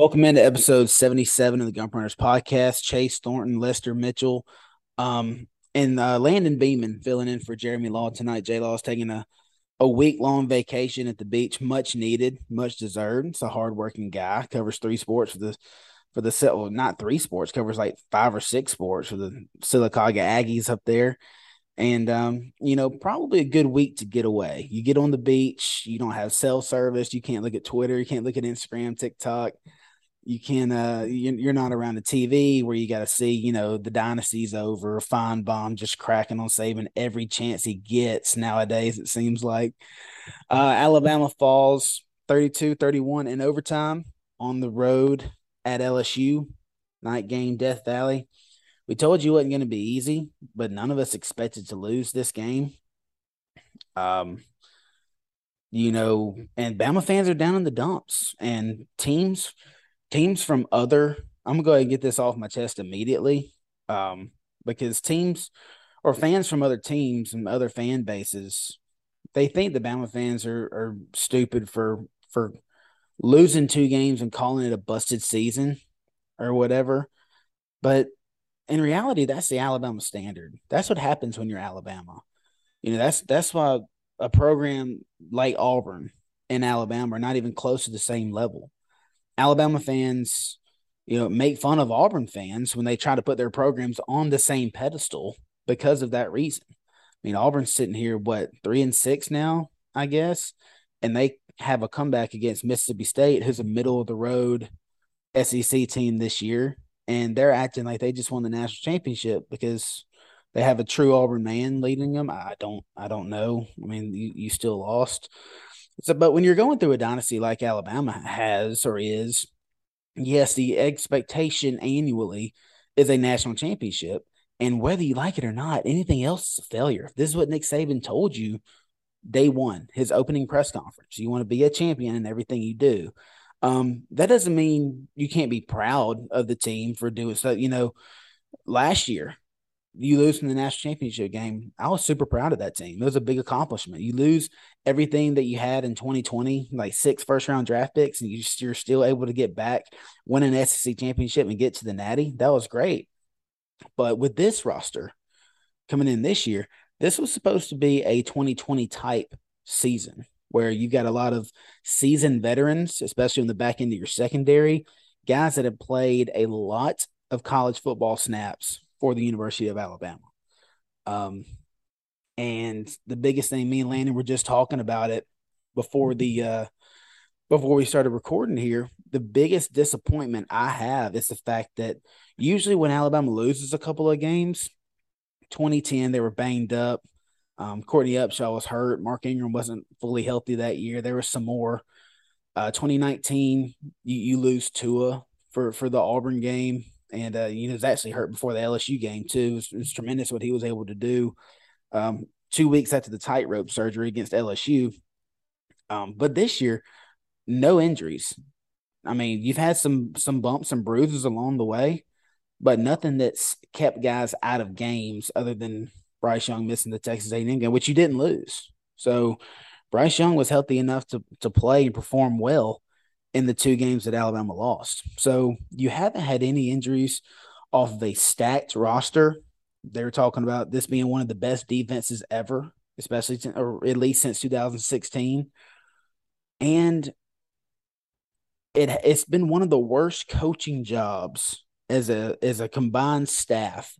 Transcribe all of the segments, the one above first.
Welcome into episode 77 of the Gump Runners podcast. Chase Thornton, Lester Mitchell, um, and uh, Landon Beeman filling in for Jeremy Law tonight. J Law is taking a, a week long vacation at the beach, much needed, much deserved. It's a hardworking guy, covers three sports for the for the set. Well, not three sports, covers like five or six sports for the Sylacauga Aggies up there and um, you know, probably a good week to get away. You get on the beach, you don't have cell service, you can't look at Twitter, you can't look at Instagram, TikTok. You can't uh you're not around the TV where you got to see, you know, the dynasty's over, Finebaum just cracking on Saban every chance he gets nowadays, it seems like. Uh Alabama falls 32-31 in overtime on the road at LSU, night game Death Valley we told you it wasn't going to be easy, but none of us expected to lose this game. Um, you know, and Bama fans are down in the dumps, and teams, teams from other. I'm gonna go ahead and get this off my chest immediately, um, because teams or fans from other teams and other fan bases, they think the Bama fans are are stupid for for losing two games and calling it a busted season or whatever. But in reality, that's the Alabama standard. That's what happens when you're Alabama. You know, that's that's why a program like Auburn and Alabama are not even close to the same level. Alabama fans, you know, make fun of Auburn fans when they try to put their programs on the same pedestal because of that reason. I mean, Auburn's sitting here, what, three and six now, I guess, and they have a comeback against Mississippi State, who's a middle of the road SEC team this year and they're acting like they just won the national championship because they have a true Auburn man leading them. I don't I don't know. I mean, you, you still lost. So, but when you're going through a dynasty like Alabama has or is, yes, the expectation annually is a national championship. And whether you like it or not, anything else is a failure. If This is what Nick Saban told you day one, his opening press conference. You want to be a champion in everything you do. Um, that doesn't mean you can't be proud of the team for doing so. You know, last year you lose in the national championship game. I was super proud of that team. It was a big accomplishment. You lose everything that you had in 2020, like six first round draft picks, and you, you're still able to get back, win an SEC championship, and get to the Natty. That was great. But with this roster coming in this year, this was supposed to be a 2020 type season where you've got a lot of seasoned veterans, especially in the back end of your secondary, guys that have played a lot of college football snaps for the University of Alabama. Um, and the biggest thing, me and Landon were just talking about it before the uh, before we started recording here. The biggest disappointment I have is the fact that usually when Alabama loses a couple of games, 2010 they were banged up. Um, Courtney Upshaw was hurt. Mark Ingram wasn't fully healthy that year. There was some more. Uh, 2019, you, you lose Tua for for the Auburn game, and uh, you know was actually hurt before the LSU game too. It was, it was tremendous what he was able to do. Um, two weeks after the tightrope surgery against LSU, um, but this year, no injuries. I mean, you've had some some bumps and bruises along the way, but nothing that's kept guys out of games other than Bryce Young missing the Texas A&M game, which you didn't lose. So Bryce Young was healthy enough to to play and perform well in the two games that Alabama lost. So you haven't had any injuries off of a stacked roster. They're talking about this being one of the best defenses ever, especially or at least since 2016. And it it's been one of the worst coaching jobs as a as a combined staff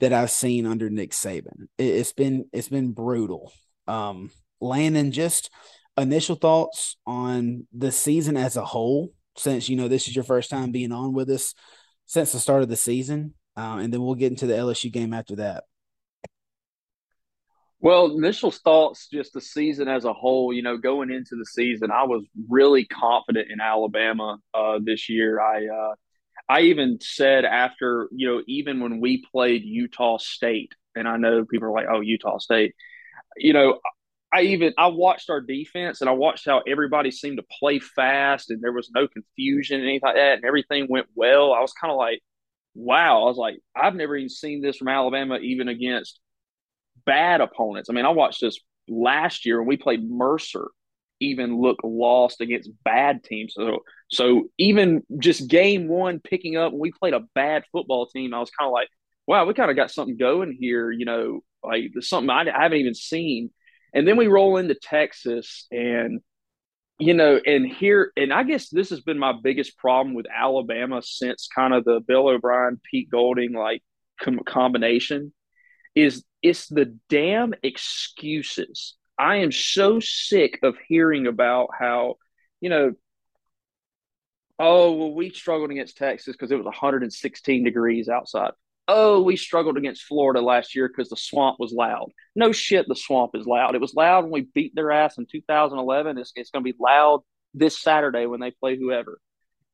that I've seen under Nick Saban. It, has been it's been brutal. Um, Landon, just initial thoughts on the season as a whole, since you know this is your first time being on with us since the start of the season, uh, and then we'll get into the LSU game after that. Well, initial thoughts, just the season as a whole. You know, going into the season, I was really confident in Alabama uh, this year. I uh, I even said after, you know, even when we played Utah State, and I know people are like, oh, Utah State, you know, I even I watched our defense and I watched how everybody seemed to play fast and there was no confusion and anything like that, and everything went well. I was kind of like, wow. I was like, I've never even seen this from Alabama, even against bad opponents. I mean, I watched this last year when we played Mercer even look lost against bad teams. So, so even just game one, picking up, we played a bad football team. I was kind of like, wow, we kind of got something going here. You know, like something I, I haven't even seen. And then we roll into Texas, and you know, and here, and I guess this has been my biggest problem with Alabama since kind of the Bill O'Brien, Pete Golding like com- combination is it's the damn excuses. I am so sick of hearing about how, you know, oh, well, we struggled against Texas because it was 116 degrees outside. Oh, we struggled against Florida last year because the swamp was loud. No shit, the swamp is loud. It was loud when we beat their ass in 2011. It's, it's going to be loud this Saturday when they play whoever.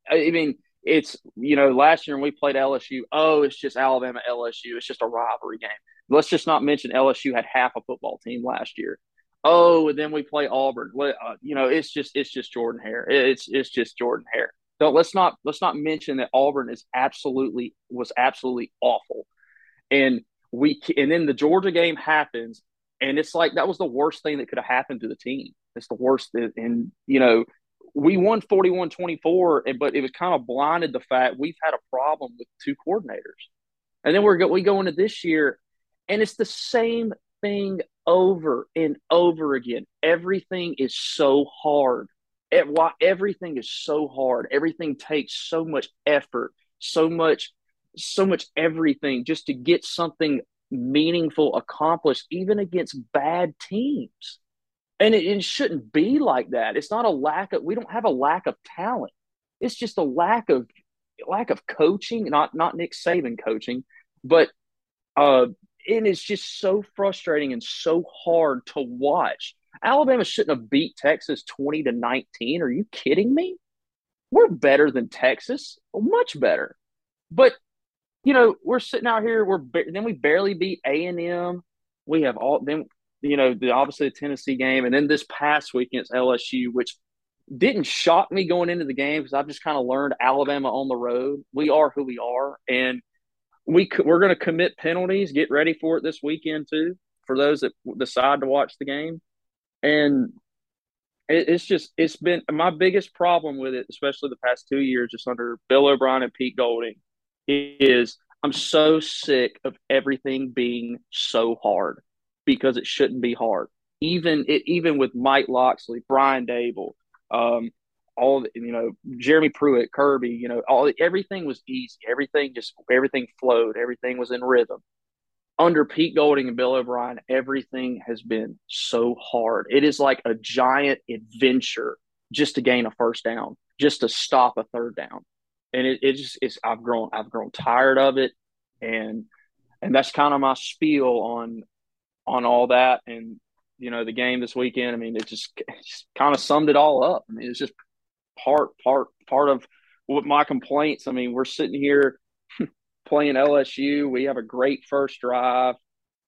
I mean, it's, you know, last year when we played LSU, oh, it's just Alabama LSU. It's just a rivalry game. Let's just not mention LSU had half a football team last year. Oh, and then we play Auburn. Uh, you know, it's just it's just Jordan Hare. It's it's just Jordan Hare. So let's not let's not mention that Auburn is absolutely was absolutely awful, and we and then the Georgia game happens, and it's like that was the worst thing that could have happened to the team. It's the worst, and you know we won 41-24, but it was kind of blinded the fact we've had a problem with two coordinators, and then we're we go into this year and it's the same thing over and over again. Everything is so hard. Why everything is so hard. Everything takes so much effort, so much, so much everything just to get something meaningful accomplished, even against bad teams. And it, it shouldn't be like that. It's not a lack of. We don't have a lack of talent. It's just a lack of lack of coaching. Not not Nick Saban coaching, but uh, and it's just so frustrating and so hard to watch. Alabama shouldn't have beat Texas 20 to 19. Are you kidding me? We're better than Texas, much better. But you know, we're sitting out here. We're then we barely beat A and M. We have all then you know the obviously the Tennessee game, and then this past week against LSU, which didn't shock me going into the game because I've just kind of learned Alabama on the road. We are who we are, and we we're going to commit penalties. Get ready for it this weekend too for those that decide to watch the game. And it, it's just it's been my biggest problem with it, especially the past two years, just under Bill O'Brien and Pete Golding, is I'm so sick of everything being so hard because it shouldn't be hard. Even it, even with Mike Locksley, Brian Daboll, um, all you know Jeremy Pruitt, Kirby, you know, all everything was easy. Everything just everything flowed. Everything was in rhythm. Under Pete Golding and Bill O'Brien, everything has been so hard. It is like a giant adventure just to gain a first down, just to stop a third down. And it, it just is I've grown I've grown tired of it. And and that's kind of my spiel on on all that and you know the game this weekend. I mean, it just, it just kind of summed it all up. I mean, it's just part part part of what my complaints. I mean, we're sitting here playing LSU. We have a great first drive,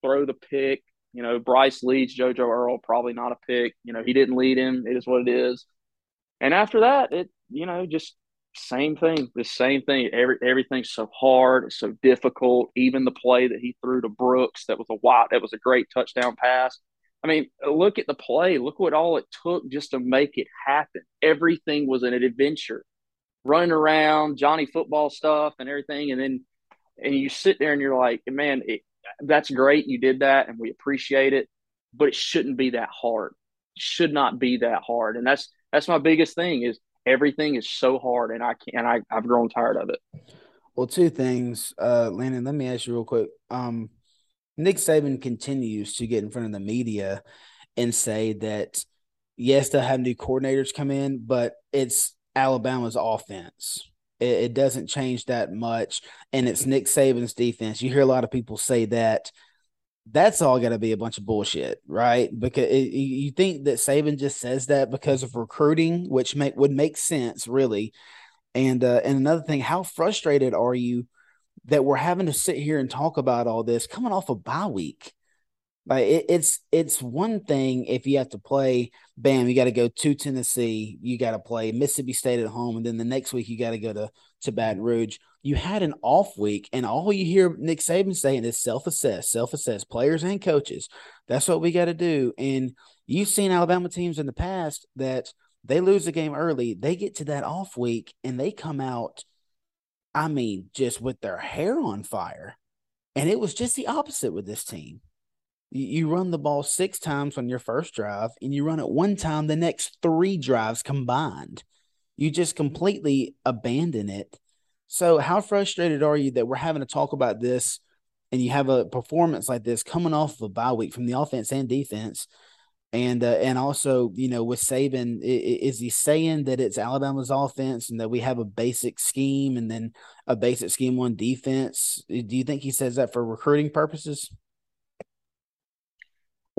throw the pick. You know, Bryce leads JoJo Earle, probably not a pick. You know, he didn't lead him. It is what it is. And after that, it you know just same thing. The same thing. Every everything's so hard. So difficult. Even the play that he threw to Brooks, that was a white. That was a great touchdown pass. I mean, look at the play. Look what all it took just to make it happen. Everything was an adventure, running around, Johnny football stuff, and everything. And then, and you sit there and you're like, man, it, that's great. You did that, and we appreciate it. But it shouldn't be that hard. It should not be that hard. And that's that's my biggest thing is everything is so hard, and I can't. I I've grown tired of it. Well, two things, uh, Landon. Let me ask you real quick. Um, Nick Saban continues to get in front of the media and say that yes, they'll have new coordinators come in, but it's Alabama's offense. It, it doesn't change that much, and it's Nick Saban's defense. You hear a lot of people say that. That's all got to be a bunch of bullshit, right? Because it, you think that Saban just says that because of recruiting, which make would make sense, really. And uh, and another thing, how frustrated are you? that we're having to sit here and talk about all this coming off a bye week. Like it, it's it's one thing if you have to play, bam, you got to go to Tennessee, you got to play Mississippi State at home, and then the next week you got to go to to Baton Rouge. You had an off week, and all you hear Nick Saban saying is self assess, self assess, players and coaches. That's what we got to do. And you've seen Alabama teams in the past that they lose a game early, they get to that off week, and they come out. I mean, just with their hair on fire. And it was just the opposite with this team. You run the ball six times on your first drive, and you run it one time the next three drives combined. You just completely abandon it. So, how frustrated are you that we're having to talk about this and you have a performance like this coming off of a bye week from the offense and defense? And uh, and also, you know, with Saban, is he saying that it's Alabama's offense and that we have a basic scheme and then a basic scheme on defense? Do you think he says that for recruiting purposes?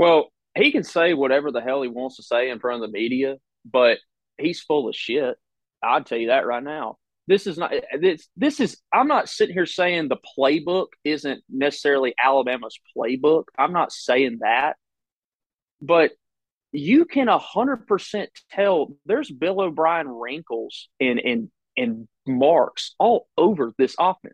Well, he can say whatever the hell he wants to say in front of the media, but he's full of shit. I'll tell you that right now. This is not this this is I'm not sitting here saying the playbook isn't necessarily Alabama's playbook. I'm not saying that. But you can hundred percent tell there's Bill O'Brien wrinkles and and and marks all over this offense.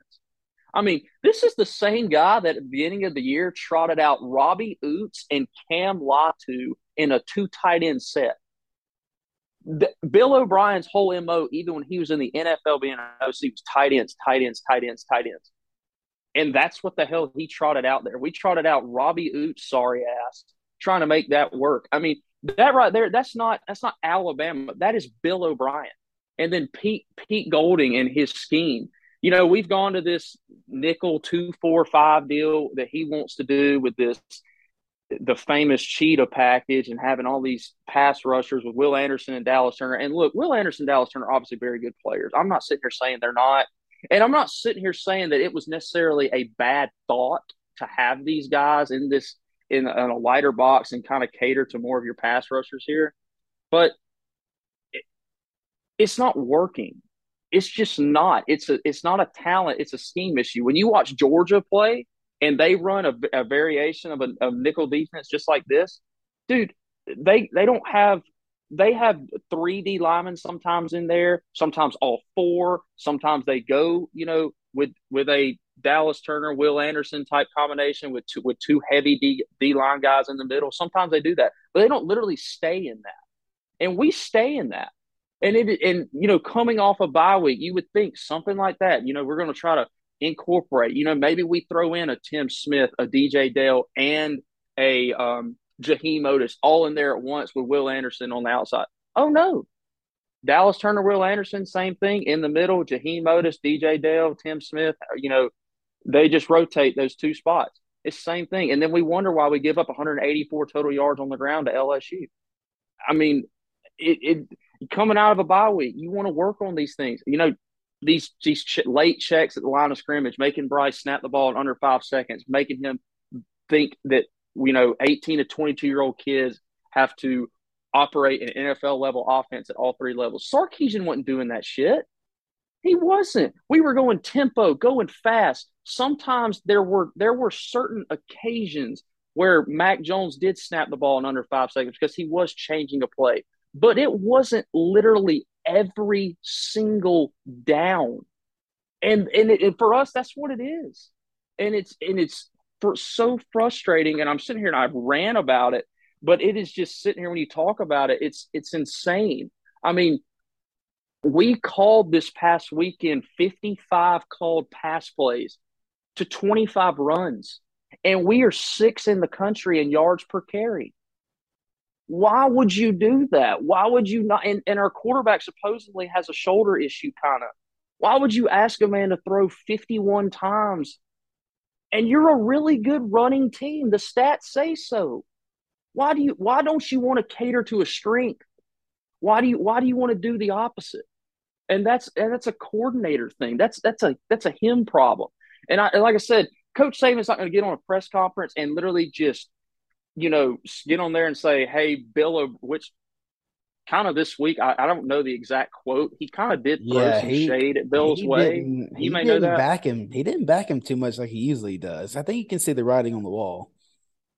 I mean, this is the same guy that at the beginning of the year trotted out Robbie Ouzts and Cam Latu in a two tight end set. The, Bill O'Brien's whole MO, even when he was in the NFL being an OC, was tight ends, tight ends, tight ends, tight ends. And that's what the hell he trotted out there. We trotted out Robbie Ouzts, sorry ass, trying to make that work. I mean, that right there, that's not that's not Alabama. That is Bill O'Brien. And then Pete Pete Golding and his scheme you know, we've gone to this nickel two, four, five deal that he wants to do with this the famous cheetah package and having all these pass rushers with Will Anderson and Dallas Turner. And look, Will Anderson and Dallas Turner are obviously very good players. I'm not sitting here saying they're not. And I'm not sitting here saying that it was necessarily a bad thought to have these guys in this in, in a lighter box and kind of cater to more of your pass rushers here. But it, it's not working. It's just not. It's a it's not a talent. It's a scheme issue. When you watch Georgia play and they run a, a variation of a nickel defense just like this, dude, they they don't have they have three D linemen sometimes in there, sometimes all four. Sometimes they go, you know, with with a Dallas Turner, Will Anderson type combination with two, with two heavy D, D line guys in the middle. Sometimes they do that, but they don't literally stay in that. And we stay in that. And it and you know, coming off a bye week, you would think something like that. You know, we're going to try to incorporate. You know, maybe we throw in a Tim Smith, a DJ Dale, and a um, Jaheim Oatis all in there at once with Will Anderson on the outside. Oh no, Dallas Turner, Will Anderson, same thing in the middle. Jaheim Oatis, DJ Dale, Tim Smith. You know, they just rotate those two spots. It's the same thing, and then we wonder why we give up 184 total yards on the ground to LSU. I mean, it, it coming out of a bye week, you want to work on these things. You know, these these ch- late checks at the line of scrimmage, making Bryce snap the ball in under five seconds, making him think that you know 18 to 22 year old kids have to operate an NFL level offense at all three levels. Sarkisian wasn't doing that shit. He wasn't. We were going tempo, going fast. Sometimes there were there were certain occasions where Mac Jones did snap the ball in under five seconds because he was changing a play but it wasn't literally every single down. And and, it, and for us, that's what it is. And it's and it's for, so frustrating. And I'm sitting here and I ran about it, but it is just sitting here when you talk about it, it's it's insane. I mean, we called this past weekend 55 called pass plays to 25 runs, and we are six in the country in yards per carry. Why would you do that? Why would you not? And, and our quarterback supposedly has a shoulder issue, kind of. Why would you ask a man to throw 51 times? And you're a really good running team. The stats say so. Why do you why don't you want to cater to a strength? Why do you why do you want to do the opposite? And that's and that's a coordinator thing. That's that's a that's a him problem. And I like I said, Coach Saban's not going to get on a press conference and literally just you know, get on there and say, "Hey, Bill," which kind of this week, I, I don't know the exact quote. He kind of did throw yeah, some he, shade at Bill's he way. He, he may know that. Back him. He didn't back him too much like he usually does. I think you can see the writing on the wall.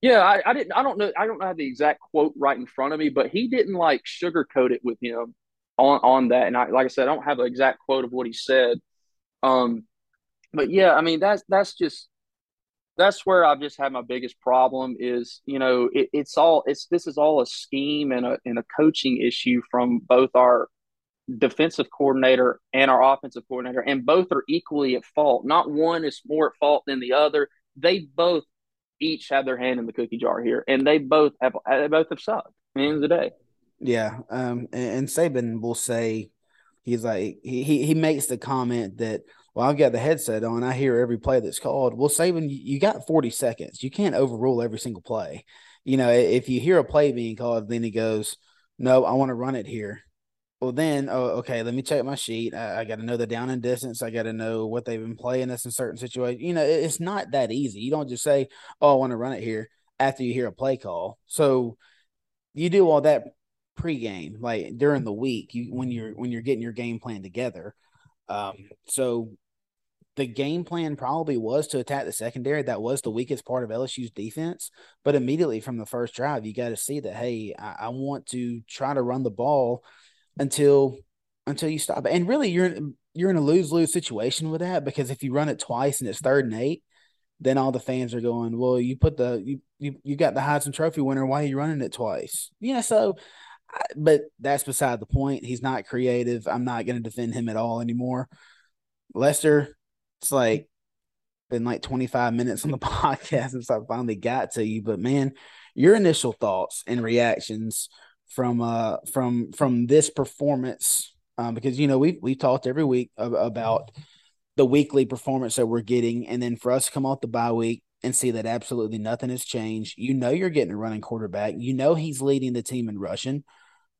Yeah, I, I didn't. I don't know. I don't have the exact quote right in front of me, but he didn't like sugarcoat it with him on on that. And I, like I said, I don't have an exact quote of what he said. Um, but yeah, I mean that's that's just that's where I've just had my biggest problem is you know it, it's all it's this is all a scheme and a and a coaching issue from both our defensive coordinator and our offensive coordinator, and both are equally at fault. Not one is more at fault than the other. They both each have their hand in the cookie jar here, and they both have they both have sucked. At the end of the day, yeah. Um, and, and Saban will say he's like he he makes the comment that well, I've got the headset on. I hear every play that's called. Well, Saban, you got 40 seconds. You can't overrule every single play. You know, if you hear a play being called, then he goes, No, I want to run it here. Well, then, oh, okay, let me check my sheet. I, I got to know the down and distance. I got to know what they've been playing us in certain situations. You know, it, it's not that easy. You don't just say, "Oh, I want to run it here" after you hear a play call. So you do all that pregame, like during the week, you when you're when you're getting your game plan together. Um, so the game plan probably was to attack the secondary. That was the weakest part of LSU's defense. But immediately from the first drive, you got to see that, hey, I, I, want to try to run the ball until until you stop. And really, you're you're in a lose lose situation with that because if you run it twice and it's third and eight, then all the fans are going, well, you put the you you, you got the Heisman Trophy winner. Why are you running it twice? You know, so. But that's beside the point. He's not creative. I'm not going to defend him at all anymore. Lester, it's like been like 25 minutes on the podcast since I finally got to you. But man, your initial thoughts and reactions from uh from from this performance um, because you know we we talked every week about the weekly performance that we're getting, and then for us to come off the bye week and see that absolutely nothing has changed. You know you're getting a running quarterback. You know he's leading the team in rushing.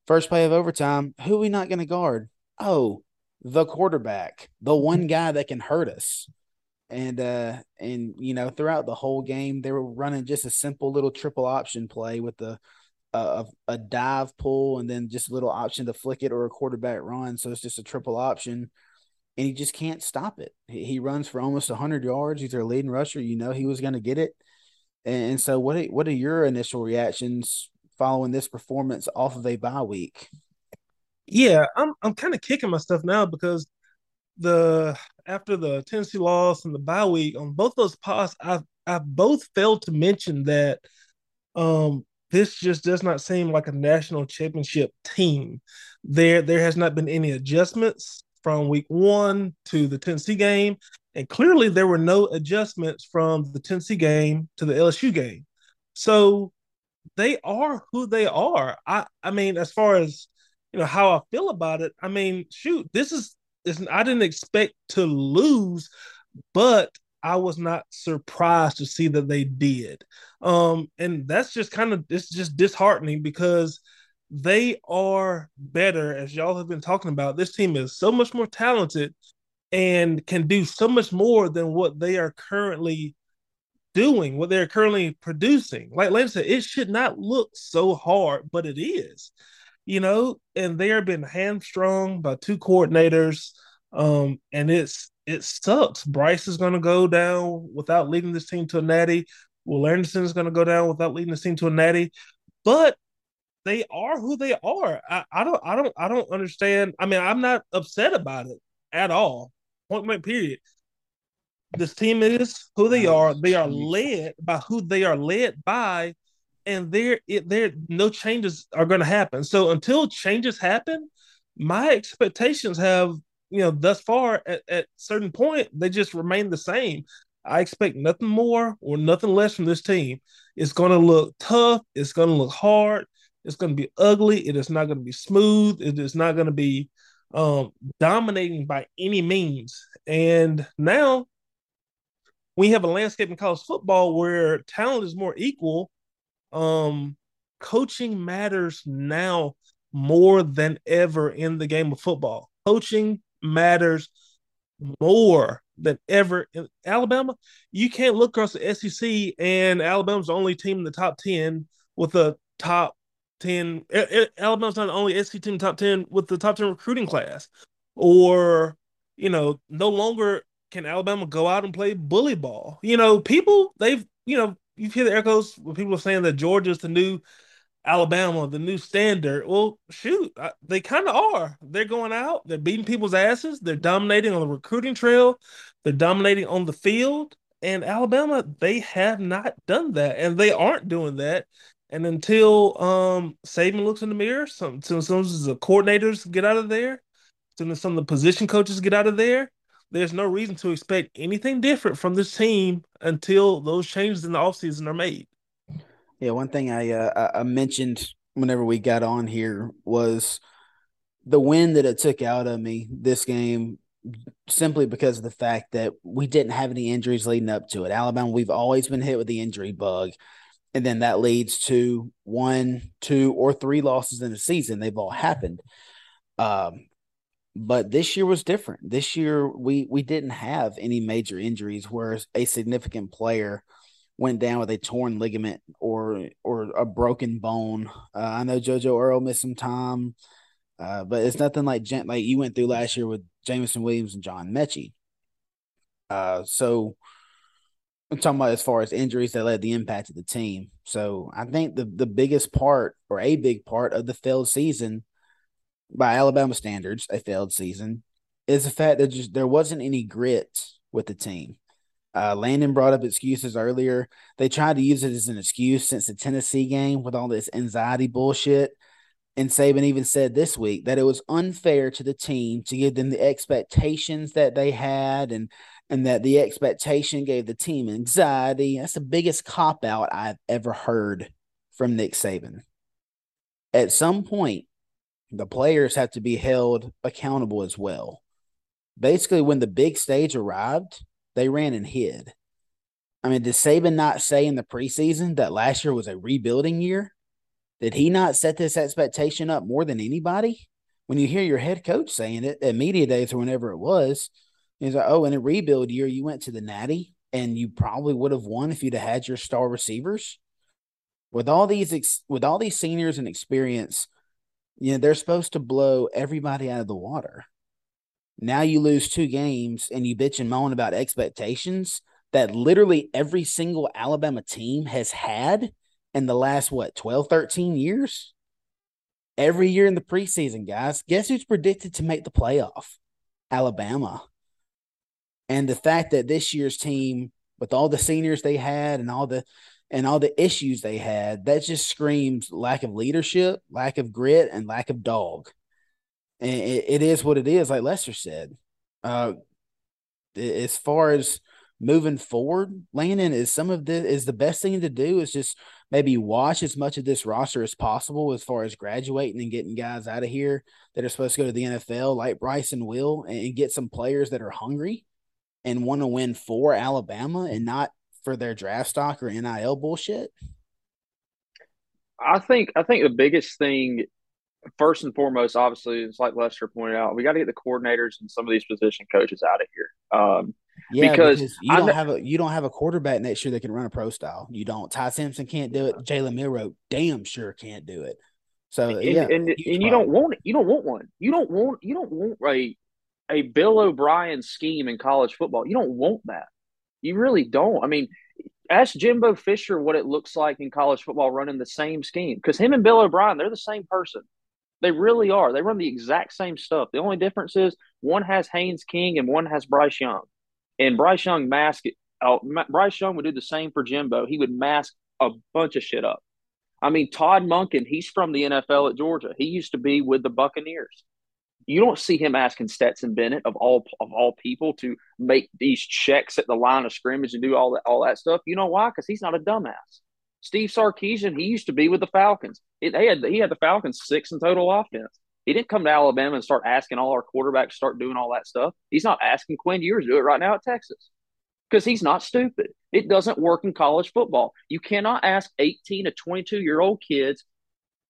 First play of overtime, who are we not going to guard? Oh, the quarterback, the one guy that can hurt us. And uh and you know throughout the whole game they were running just a simple little triple option play with the a, a dive pull and then just a little option to flick it or a quarterback run. So it's just a triple option, and he just can't stop it. He, he runs for almost 100 yards. He's our leading rusher. You know he was going to get it. And, so, what are, what are your initial reactions following this performance off of a bye week? Yeah, I'm I'm kind of kicking myself now because the after the Tennessee loss and the bye week on both those pods, I've I've both failed to mention that um this just does not seem like a national championship team. There, there has not been any adjustments from week one to the Tennessee game, and clearly there were no adjustments from the Tennessee game to the LSU game. So they are who they are. I, I mean, as far as you know how I feel about it, I mean, shoot, this is, this, I didn't expect to lose, but I was not surprised to see that they did. Um, and that's just kind of it's just disheartening because they are better, as y'all have been talking about. This team is so much more talented and can do so much more than what they are currently doing, what they're currently producing. Like Lane said, it should not look so hard, but it is. You know, and they are being hamstrung by two coordinators. Um, and it's it sucks. Bryce is going to go down without leading this team to a natty. Will Anderson is going to go down without leading this team to a natty. But they are who they are. I, I don't I don't I don't understand. I mean, I'm not upset about it at all. Point blank period. This team is who they are. They are led by who they are led by, and there it, there no changes are going to happen. So until changes happen, my expectations have you know, thus far at, at certain point, they just remain the same. I expect nothing more or nothing less from this team. It's going to look tough. It's going to look hard. It's going to be ugly. It is not going to be smooth. It is not going to be um, dominating by any means. And now we have a landscape in college football where talent is more equal. Um, coaching matters now more than ever in the game of football. Coaching matters more than ever in Alabama. You can't look across the SEC and Alabama's the only team in the top 10 with the top 10. Alabama's not the only SEC team top 10 with the top 10 recruiting class. Or, you know, no longer can Alabama go out and play bully ball. You know, people, they've, you know, you hear the echoes when people are saying that Georgia's the new Alabama, the new standard. Well, shoot, they kind of are. They're going out, they're beating people's asses, they're dominating on the recruiting trail, they're dominating on the field. And Alabama, they have not done that, and they aren't doing that. And until um Saban looks in the mirror, some some, some of the coordinators get out of there, some some of the position coaches get out of there. There's no reason to expect anything different from this team until those changes in the offseason are made. Yeah, one thing I uh, I mentioned whenever we got on here was the win that it took out of me this game simply because of the fact that we didn't have any injuries leading up to it. Alabama, we've always been hit with the injury bug. And then that leads to one, two, or three losses in a season. They've all happened. Um, but this year was different. This year we we didn't have any major injuries where a significant player – went down with a torn ligament or or a broken bone. Uh, I know JoJo Earle missed some time, uh, but it's nothing like like you went through last year with Jameson Williams and John Metchie. Uh, so I'm talking about as far as injuries that led the impact of the team. So I think the the biggest part or a big part of the failed season by Alabama standards, a failed season, is the fact that just there wasn't any grit with the team. Uh, Landon brought up excuses earlier. They tried to use it as an excuse since the Tennessee game with all this anxiety bullshit. And Saban even said this week that it was unfair to the team to give them the expectations that they had and and that the expectation gave the team anxiety. That's the biggest cop out I've ever heard from Nick Saban. At some point, the players have to be held accountable as well. Basically, when the big stage arrived, they ran and hid. I mean, did Saban not say in the preseason that last year was a rebuilding year? Did he not set this expectation up more than anybody? When you hear your head coach saying it at media days or whenever it was, he's like, "Oh, in a rebuild year, you went to the Natty, and you probably would have won if you'd have had your star receivers." With all these ex- with all these seniors and experience, you know they're supposed to blow everybody out of the water. Now you lose two games and you bitch and moan about expectations that literally every single Alabama team has had in the last, what, 12, 13 years? Every year in the preseason, guys. Guess who's predicted to make the playoff? Alabama. And the fact that this year's team, with all the seniors they had and all the and all the issues they had, that just screams lack of leadership, lack of grit, and lack of dog and it, it is what it is. Like Lester said, uh, as far as moving forward, Landon is some of the is the best thing to do is just maybe watch as much of this roster as possible as far as graduating and getting guys out of here that are supposed to go to the NFL, like Bryson will, and get some players that are hungry and want to win for Alabama and not for their draft stock or NIL bullshit. I think I think the biggest thing first and foremost, obviously, it's like Lester pointed out, we got to get the coordinators and some of these position coaches out of here. Um, yeah, because, because you don't have a you don't have a quarterback next year that can run a pro style. You don't. Ty Simpson can't do it. Jalen Milroe damn sure can't do it. So and, yeah, and, and you don't want you don't want one. You don't want you don't want a a Bill O'Brien scheme in college football. You don't want that. You really don't. I mean, ask Jimbo Fisher what it looks like in college football running the same scheme because him and Bill O'Brien they're the same person. They really are. They run the exact same stuff. The only difference is one has Haynes King and one has Bryce Young. And Bryce Young mask uh, Bryce Young would do the same for Jimbo. He would mask a bunch of shit up. I mean, Todd Monken, he's from the NFL at Georgia. He used to be with the Buccaneers. You don't see him asking Stetson Bennett of all of all people to make these checks at the line of scrimmage and do all that all that stuff. You know why? Because he's not a dumbass. Steve Sarkisian, he used to be with the Falcons. It, they had he had the Falcons six in total offense. He didn't come to Alabama and start asking all our quarterbacks to start doing all that stuff. He's not asking Quinn Ewers to do it right now at Texas because he's not stupid. It doesn't work in college football. You cannot ask 18 to 22 year old kids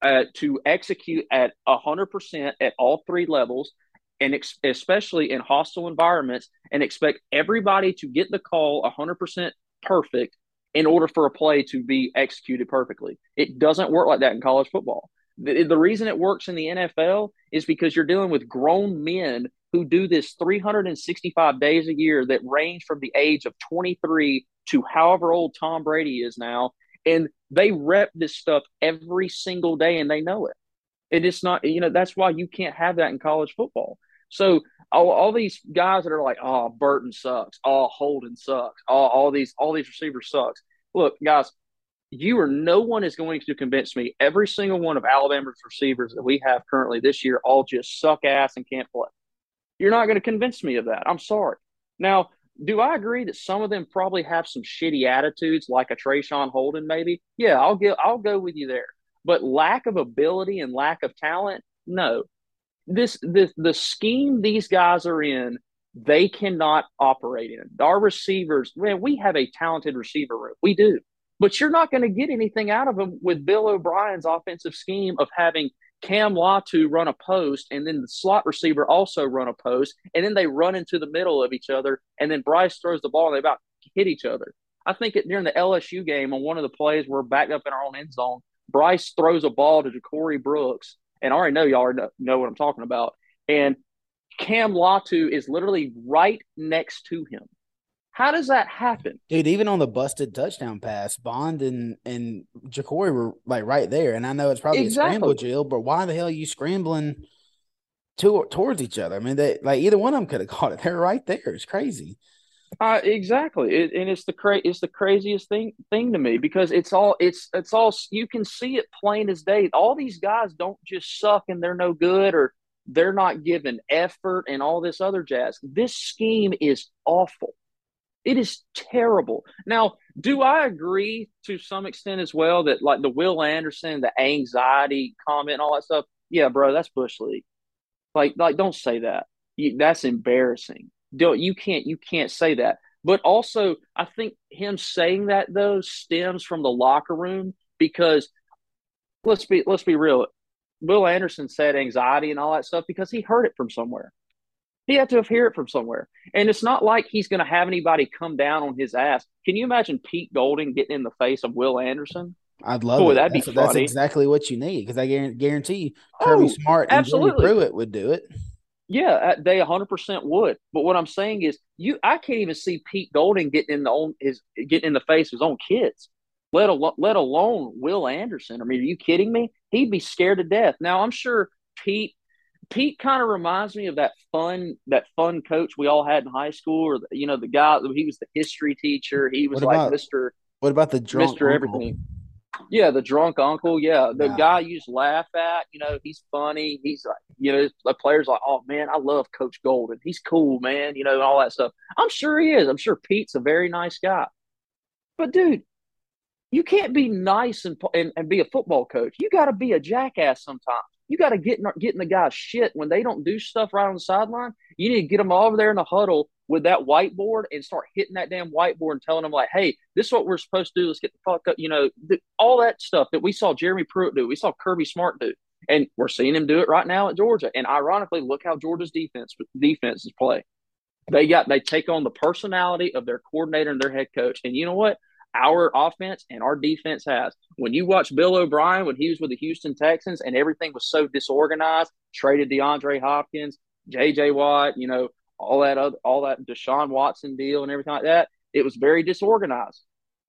uh, to execute at 100% at all three levels and ex- especially in hostile environments and expect everybody to get the call 100% perfect in order for a play to be executed perfectly. It doesn't work like that in college football. The, the reason it works in the NFL is because you're dealing with grown men who do this 365 days a year that range from the age of 23 to however old Tom Brady is now. And they rep this stuff every single day and they know it. And It is not, you know, that's why you can't have that in college football. So all, all these guys that are like, oh, Burton sucks, oh, Holden sucks, oh, all these all these receivers sucks. Look, guys, you or no one is going to convince me every single one of Alabama's receivers that we have currently this year all just suck ass and can't play. You're not going to convince me of that. I'm sorry. Now, do I agree that some of them probably have some shitty attitudes, like a Traeshon Holden, maybe? Yeah, I'll get I'll go with you there. But lack of ability and lack of talent, no. This the the scheme these guys are in, they cannot operate in. Our receivers, man, we have a talented receiver room. We do. But you're not going to get anything out of them with Bill O'Brien's offensive scheme of having Cam Latu run a post and then the slot receiver also run a post and then they run into the middle of each other and then Bryce throws the ball and they about hit each other. I think it, during the LSU game on one of the plays we're backed up in our own end zone, Bryce throws a ball to JaCorey Brooks and I already know y'all know what I'm talking about. And Cam Latu is literally right next to him. How does that happen? Dude, even on the busted touchdown pass, Bond and and JaCorey were like right there. And I know it's probably exactly. a scramble, Jill, but why the hell are you scrambling to, towards each other? I mean, they like either one of them could have caught it. They're right there. It's crazy. Uh, exactly, it, and it's the cra- it's the craziest thing thing to me because it's all it's it's all you can see it plain as day. All these guys don't just suck and they're no good or they're not giving effort and all this other jazz. This scheme is awful. It is terrible. Now, do I agree to some extent as well that like the Will Anderson, the anxiety comment, all that stuff? Yeah, bro, that's bush league. Like, like, don't say that. You, that's embarrassing. Don't you can't you can't say that. But also, I think him saying that though stems from the locker room because let's be let's be real. Will Anderson said anxiety and all that stuff because he heard it from somewhere. He had to have heard it from somewhere. And it's not like he's going to have anybody come down on his ass. Can you imagine Pete Golding getting in the face of Will Anderson? I'd love Boy, it. That'd that's, be funny. That's exactly what you need because I guarantee Kirby oh, Smart and absolutely. Jimmy Pruitt would do it. Yeah, uh, they 100% would. But what I'm saying is, you, I can't even see Pete Golding getting in the own his getting in the face of his own kids, let alone let alone Will Anderson. I mean, are you kidding me? He'd be scared to death. Now, I'm sure Pete Pete kind of reminds me of that fun that fun coach we all had in high school, or the, you know the guy he was the history teacher. He was like Mister. What about the drunk Mister Everything? Yeah, the drunk uncle. Yeah, the guy you just laugh at. You know, he's funny. He's like, you know, the players like, oh man, I love Coach Golding. He's cool, man. You know, and all that stuff. I'm sure he is. I'm sure Pete's a very nice guy. But dude, you can't be nice and and, and be a football coach. You got to be a jackass sometimes. You got to get in, get in the guy's shit when they don't do stuff right on the sideline. You need to get them all over there in the huddle with that whiteboard and start hitting that damn whiteboard and telling them like, "Hey, this is what we're supposed to do. Let's get the fuck up." You know, th- all that stuff that we saw Jeremy Pruitt do, we saw Kirby Smart do, and we're seeing him do it right now at Georgia. And ironically, look how Georgia's defense defenses play. They got they take on the personality of their coordinator and their head coach. And you know what? Our offense and our defense has. When you watch Bill O'Brien when he was with the Houston Texans and everything was so disorganized, traded DeAndre Hopkins, J.J. Watt, you know, all that other, all that Deshaun Watson deal and everything like that, it was very disorganized.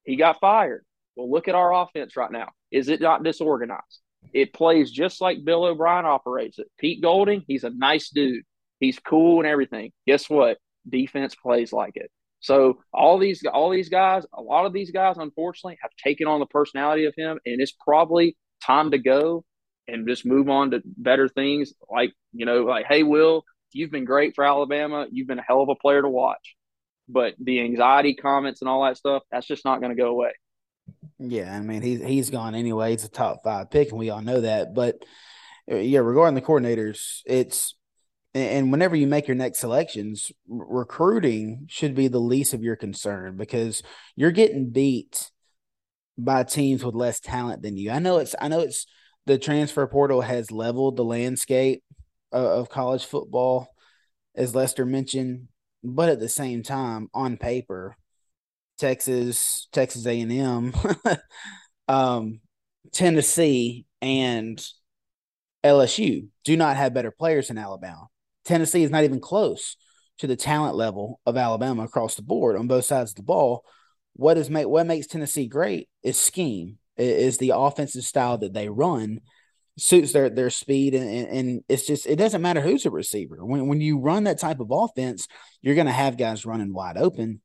He got fired. Well, look at our offense right now. Is it not disorganized? It plays just like Bill O'Brien operates it. Pete Golding, he's a nice dude. He's cool and everything. Guess what? Defense plays like it. So all these all these guys, a lot of these guys, unfortunately, have taken on the personality of him, and it's probably time to go and just move on to better things. Like you know, like hey, Will, you've been great for Alabama. You've been a hell of a player to watch, but the anxiety comments and all that stuff, that's just not going to go away. Yeah, I mean he's he's gone anyway. He's a top five pick, and we all know that. But uh, yeah, regarding the coordinators, it's and whenever you make your next selections, recruiting should be the least of your concern because you're getting beat by teams with less talent than you. I know it's I know it's the transfer portal has leveled the landscape of, of college football, as Lester mentioned, but at the same time, on paper, Texas, Texas A and M, um, Tennessee, and LSU do not have better players than Alabama. Tennessee is not even close to the talent level of Alabama across the board on both sides of the ball. What is make what makes Tennessee great is scheme, is the offensive style that they run suits their their speed and, and, and it's just it doesn't matter who's a receiver. When when you run that type of offense, you're gonna have guys running wide open.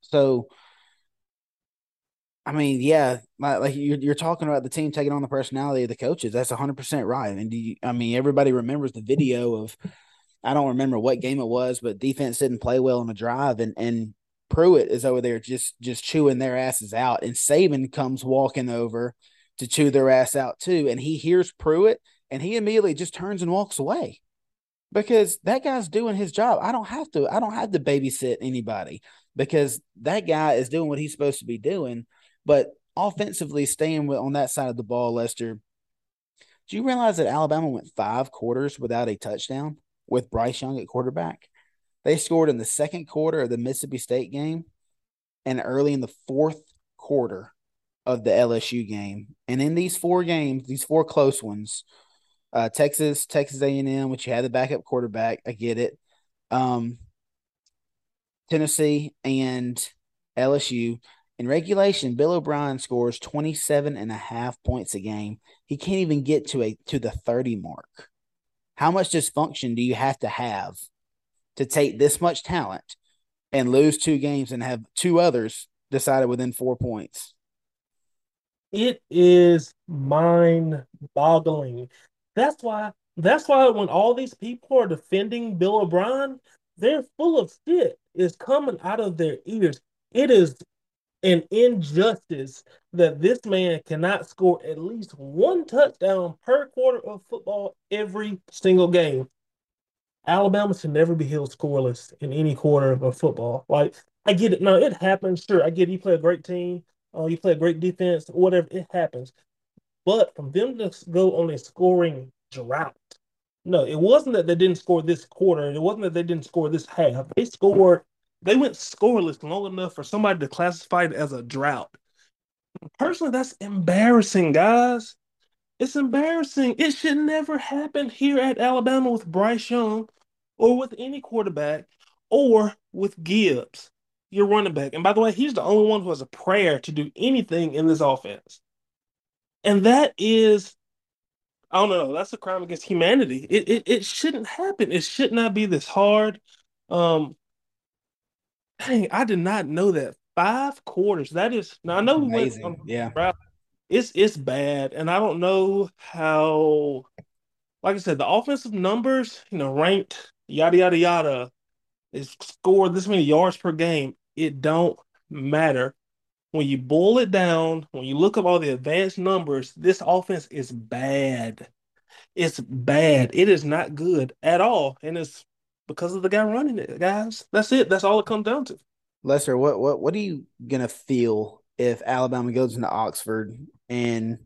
So I mean, yeah, like you're, you're talking about the team taking on the personality of the coaches. That's 100% right. And you, I mean, everybody remembers the video of, I don't remember what game it was, but defense didn't play well on the drive. And, and Pruitt is over there just, just chewing their asses out. And Saban comes walking over to chew their ass out too. And he hears Pruitt and he immediately just turns and walks away because that guy's doing his job. I don't have to, I don't have to babysit anybody because that guy is doing what he's supposed to be doing but offensively, staying on that side of the ball, Lester, do you realize that Alabama went five quarters without a touchdown with Bryce Young at quarterback? They scored in the second quarter of the Mississippi State game and early in the fourth quarter of the LSU game. And in these four games, these four close ones, uh, Texas, Texas A&M, which you had the backup quarterback, I get it. Um, Tennessee and LSU, in regulation, Bill O'Brien scores 27 and a half points a game. He can't even get to a to the 30 mark. How much dysfunction do you have to have to take this much talent and lose two games and have two others decided within four points? It is mind boggling. That's why that's why when all these people are defending Bill O'Brien, they're full of shit. It's coming out of their ears. It is an injustice that this man cannot score at least one touchdown per quarter of football every single game. Alabama should never be held scoreless in any quarter of football. Like I get it. No, it happens. Sure, I get it. you play a great team, uh, you play a great defense, whatever. It happens. But from them to go on a scoring drought, no, it wasn't that they didn't score this quarter. It wasn't that they didn't score this half. They scored they went scoreless long enough for somebody to classify it as a drought. Personally, that's embarrassing, guys. It's embarrassing. It should never happen here at Alabama with Bryce Young or with any quarterback or with Gibbs, your running back. And by the way, he's the only one who has a prayer to do anything in this offense. And that is, I don't know, that's a crime against humanity. It, it, it shouldn't happen. It should not be this hard. Um, Dang, I did not know that. Five quarters. That is now I know we went on, yeah. It's it's bad. And I don't know how like I said, the offensive numbers, you know, ranked, yada yada yada, is scored this many yards per game. It don't matter. When you boil it down, when you look up all the advanced numbers, this offense is bad. It's bad. It is not good at all. And it's because of the guy running it, guys. That's it. That's all it comes down to. Lester, what what what are you gonna feel if Alabama goes into Oxford and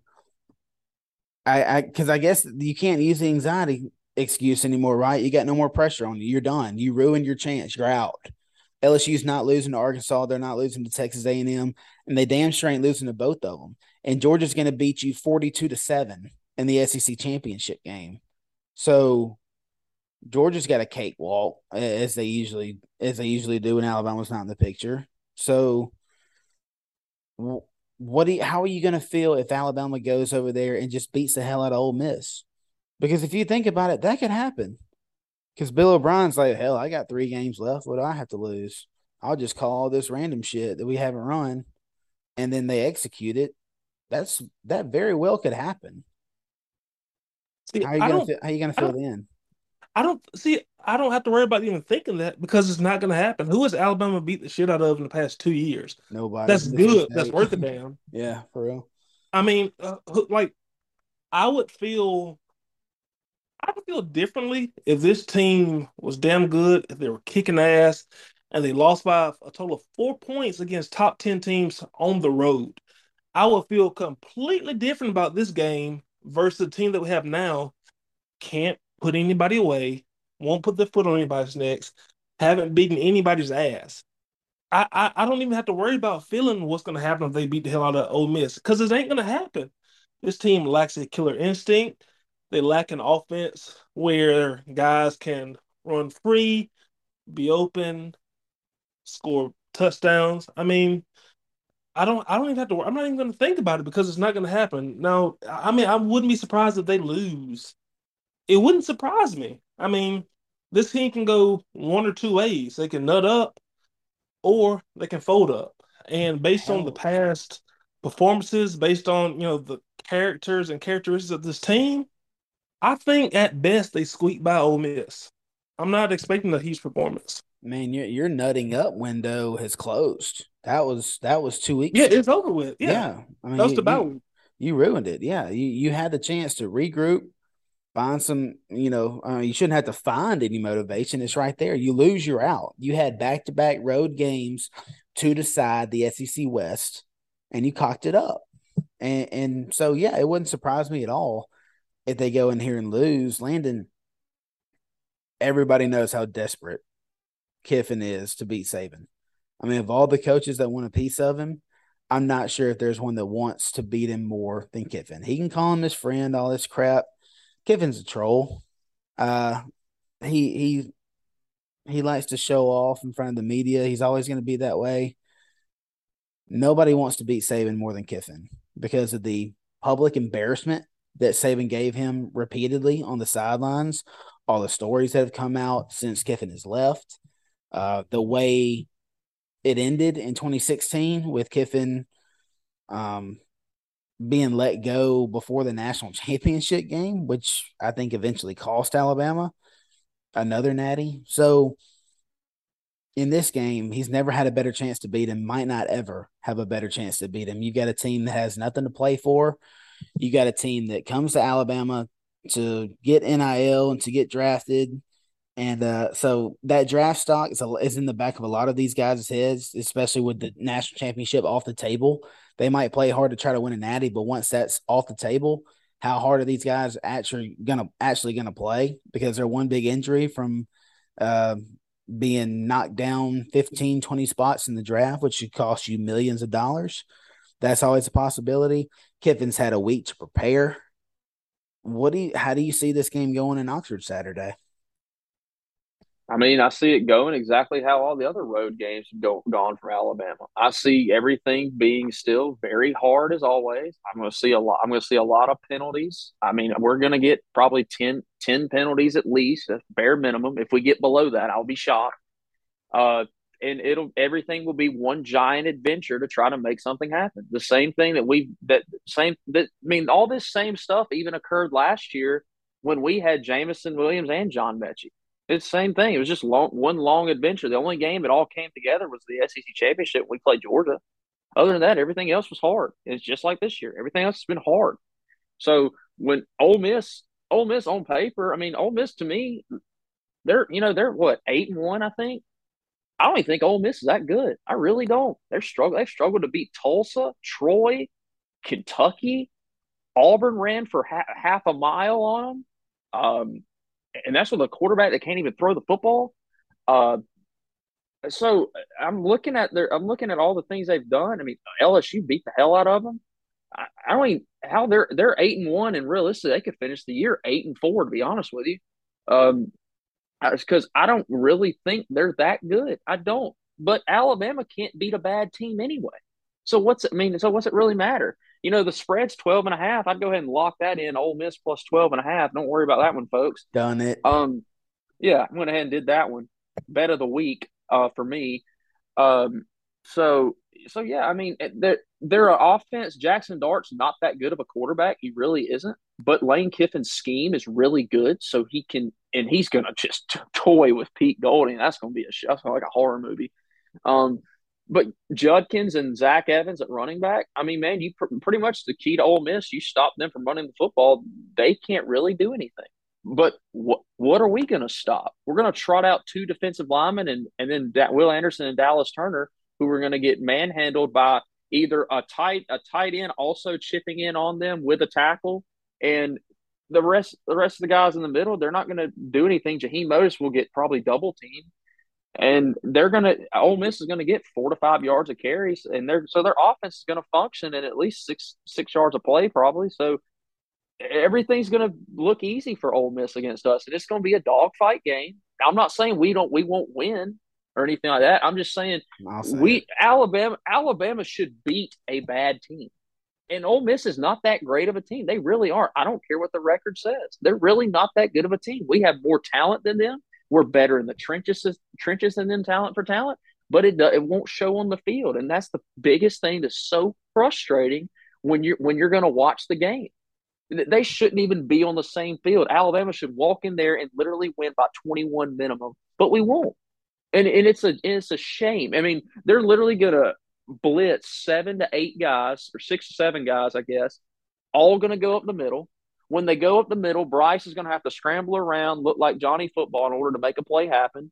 I I because I guess you can't use the anxiety excuse anymore, right? You got no more pressure on you. You're done. You ruined your chance. You're out. LSU's not losing to Arkansas. They're not losing to Texas A&M, and they damn sure ain't losing to both of them. And Georgia's going to beat you 42 to 7 in the SEC championship game. So Georgia's got a cakewalk as they usually as they usually do when Alabama's not in the picture. So, what do you, how are you going to feel if Alabama goes over there and just beats the hell out of Ole Miss? Because if you think about it, that could happen. Because Bill O'Brien's like, hell, I got three games left. What do I have to lose? I'll just call all this random shit that we haven't run, and then they execute it. That's that very well could happen. See, how are you gonna feel, how you gonna feel then? I don't see. I don't have to worry about even thinking that because it's not going to happen. Who has Alabama beat the shit out of in the past two years? Nobody. That's good. That's worth a damn. yeah, for real. I mean, uh, like, I would feel. I would feel differently if this team was damn good, if they were kicking ass, and they lost by a total of four points against top ten teams on the road. I would feel completely different about this game versus the team that we have now. Can't put anybody away, won't put their foot on anybody's necks, haven't beaten anybody's ass. I, I, I don't even have to worry about feeling what's going to happen if they beat the hell out of Ole Miss because it ain't going to happen. This team lacks a killer instinct. they lack an offense where guys can run free, be open, score touchdowns. I mean, I don't I don't even have to worry. I'm not even going to think about it because it's not going to happen. Now, I mean, I wouldn't be surprised if they lose. It wouldn't surprise me. I mean, this team can go one or two ways. They can nut up or they can fold up. And based on the oh. past performances, based on, you know, the characters and characteristics of this team, I think at best they squeak by Ole Miss. I'm not expecting a huge performance. Man, your your nutting up window has closed. That was that was two weeks. Yeah, ago. it's over with. Yeah, yeah. I mean, that's you, about you, you, ruined it. Yeah, you you had the chance to regroup, find some. You know, uh, you shouldn't have to find any motivation. It's right there. You lose, you're out. You had back to back road games to decide the SEC West, and you cocked it up. And and so yeah, it wouldn't surprise me at all if they go in here and lose. Landon, everybody knows how desperate Kiffin is to beat Saban. I mean, of all the coaches that want a piece of him, I'm not sure if there's one that wants to beat him more than Kiffin. He can call him his friend, all this crap. Kiffin's a troll. Uh, he he he likes to show off in front of the media. He's always going to be that way. Nobody wants to beat Saban more than Kiffin because of the public embarrassment that Saban gave him repeatedly on the sidelines, all the stories that have come out since Kiffin has left, uh, the way it ended in 2016 with Kiffin um, being let go before the national championship game, which I think eventually cost Alabama another natty. So in this game, he's never had a better chance to beat him, might not ever have a better chance to beat him. You got a team that has nothing to play for you got a team that comes to Alabama to get NIL and to get drafted. And uh, so that draft stock is, a, is in the back of a lot of these guys' heads, especially with the national championship off the table. They might play hard to try to win a natty, but once that's off the table, how hard are these guys actually gonna actually gonna play? Because they're one big injury from uh, being knocked down 15, 20 spots in the draft, which should cost you millions of dollars. That's always a possibility. Kiffin's had a week to prepare. What do you, how do you see this game going in Oxford Saturday? I mean, I see it going exactly how all the other road games have go, gone for Alabama. I see everything being still very hard as always. I'm going to see a lot. I'm going to see a lot of penalties. I mean, we're going to get probably 10, 10 penalties at least, bare minimum. If we get below that, I'll be shocked. Uh, and it'll everything will be one giant adventure to try to make something happen. The same thing that we that same that I mean all this same stuff even occurred last year when we had Jameson Williams and John Metchie. It's the same thing. It was just long, one long adventure. The only game it all came together was the SEC championship. We played Georgia. Other than that, everything else was hard. It's just like this year. Everything else has been hard. So when Ole Miss, Ole Miss on paper, I mean, Ole Miss to me, they're you know they're what eight and one, I think. I don't even think Ole Miss is that good. I really don't. They're struggling. They've struggled to beat Tulsa, Troy, Kentucky. Auburn ran for ha- half a mile on them, um, and that's with a quarterback that can't even throw the football. Uh, so I'm looking at their. I'm looking at all the things they've done. I mean, LSU beat the hell out of them. I, I don't even how they're they're eight and one, and realistically, they could finish the year eight and four. To be honest with you, um, because I don't really think they're that good. I don't. But Alabama can't beat a bad team anyway. So what's it mean? So what's it really matter? You know, the spread's 12 and a half. I'd go ahead and lock that in. Ole Miss plus 12 and a half. Don't worry about that one, folks. Done it. Um, yeah, I went ahead and did that one. Bet of the week uh, for me. Um, so so yeah, I mean, their their offense. Jackson Dart's not that good of a quarterback. He really isn't. But Lane Kiffin's scheme is really good, so he can, and he's gonna just toy with Pete Golding. That's gonna be a that's like a horror movie. Um, but Judkins and Zach Evans at running back. I mean, man, you pr- pretty much the key to Ole Miss. You stop them from running the football, they can't really do anything. But what what are we going to stop? We're going to trot out two defensive linemen and and then da- Will Anderson and Dallas Turner who are going to get manhandled by either a tight a tight end also chipping in on them with a tackle, and the rest the rest of the guys in the middle they're not going to do anything. Jaheim Oatis will get probably double team, and they're going to Ole Miss is going to get four to five yards of carries, and they're so their offense is going to function at at least six six yards of play probably. So everything's going to look easy for Ole Miss against us, and it's going to be a dogfight game. I'm not saying we don't we won't win or anything like that. I'm just saying we Alabama Alabama should beat a bad team. And Ole Miss is not that great of a team. They really aren't. I don't care what the record says. They're really not that good of a team. We have more talent than them. We're better in the trenches trenches than them talent for talent, but it it won't show on the field. And that's the biggest thing that's so frustrating when you're when you're going to watch the game. They shouldn't even be on the same field. Alabama should walk in there and literally win by 21 minimum, but we won't. And and it's a it's a shame. I mean, they're literally going to blitz seven to eight guys or six to seven guys, I guess, all going to go up the middle. When they go up the middle, Bryce is going to have to scramble around, look like Johnny Football in order to make a play happen.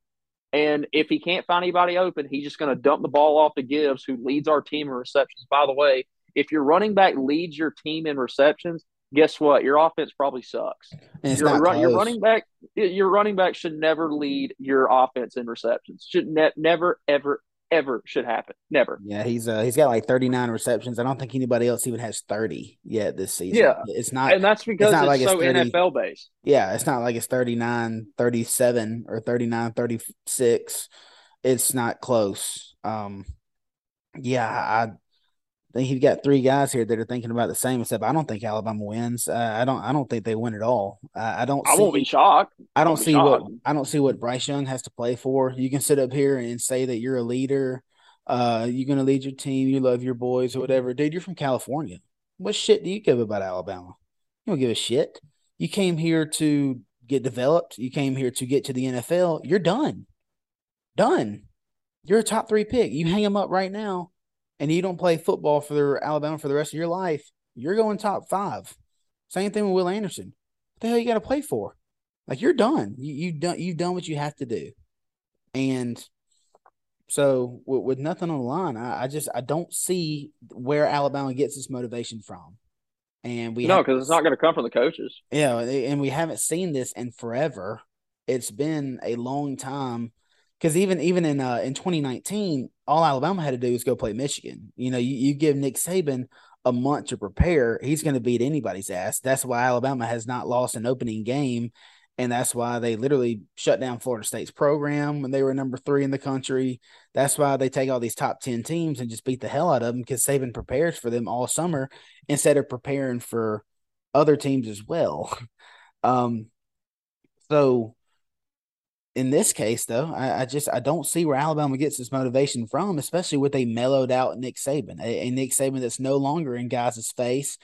And if he can't find anybody open, he's just going to dump the ball off to Gibbs, who leads our team in receptions. By the way, if your running back leads your team in receptions, guess what? Your offense probably sucks. Your, run, your, running back, your running back should never lead your offense in receptions. Should ne- never, ever, ever should happen. Never. Yeah, he's uh he's got like 39 receptions. I don't think anybody else even has 30 yet this season. Yeah. It's not and that's because it's, it's like so it's 30, NFL based. Yeah, it's not like it's 39, 37 or 39, 36. It's not close. Um yeah, I think you've got three guys here that are thinking about the same. Except I don't think Alabama wins. Uh, I don't. I don't think they win at all. Uh, I don't. I won't be shocked. I don't see what. I don't see what Bryce Young has to play for. You can sit up here and say that you're a leader. Uh, you're gonna lead your team. You love your boys or whatever, dude. You're from California. What shit do you give about Alabama? You don't give a shit. You came here to get developed. You came here to get to the NFL. You're done. Done. You're a top three pick. You hang them up right now and you don't play football for the Alabama for the rest of your life, you're going top five. Same thing with Will Anderson. What the hell you got to play for? Like you're done. You you done you've done what you have to do, and so with, with nothing on the line, I, I, just I don't see where Alabama gets its motivation from. And we no, because it's not going to come from the coaches. Yeah, and we haven't seen this in forever. It's been a long time because even even in uh, in 2019, all Alabama had to do was go play Michigan. You know, you, you give Nick Saban a month to prepare, he's going to beat anybody's ass. That's why Alabama has not lost an opening game. And that's why they literally shut down Florida State's program when they were number three in the country. That's why they take all these top 10 teams and just beat the hell out of them because Saban prepares for them all summer instead of preparing for other teams as well. Um, so in this case, though, I, I, just I don't see where Alabama gets its motivation from, especially with a mellowed out Nick Saban, a, a Nick Saban that's no longer in guys' face.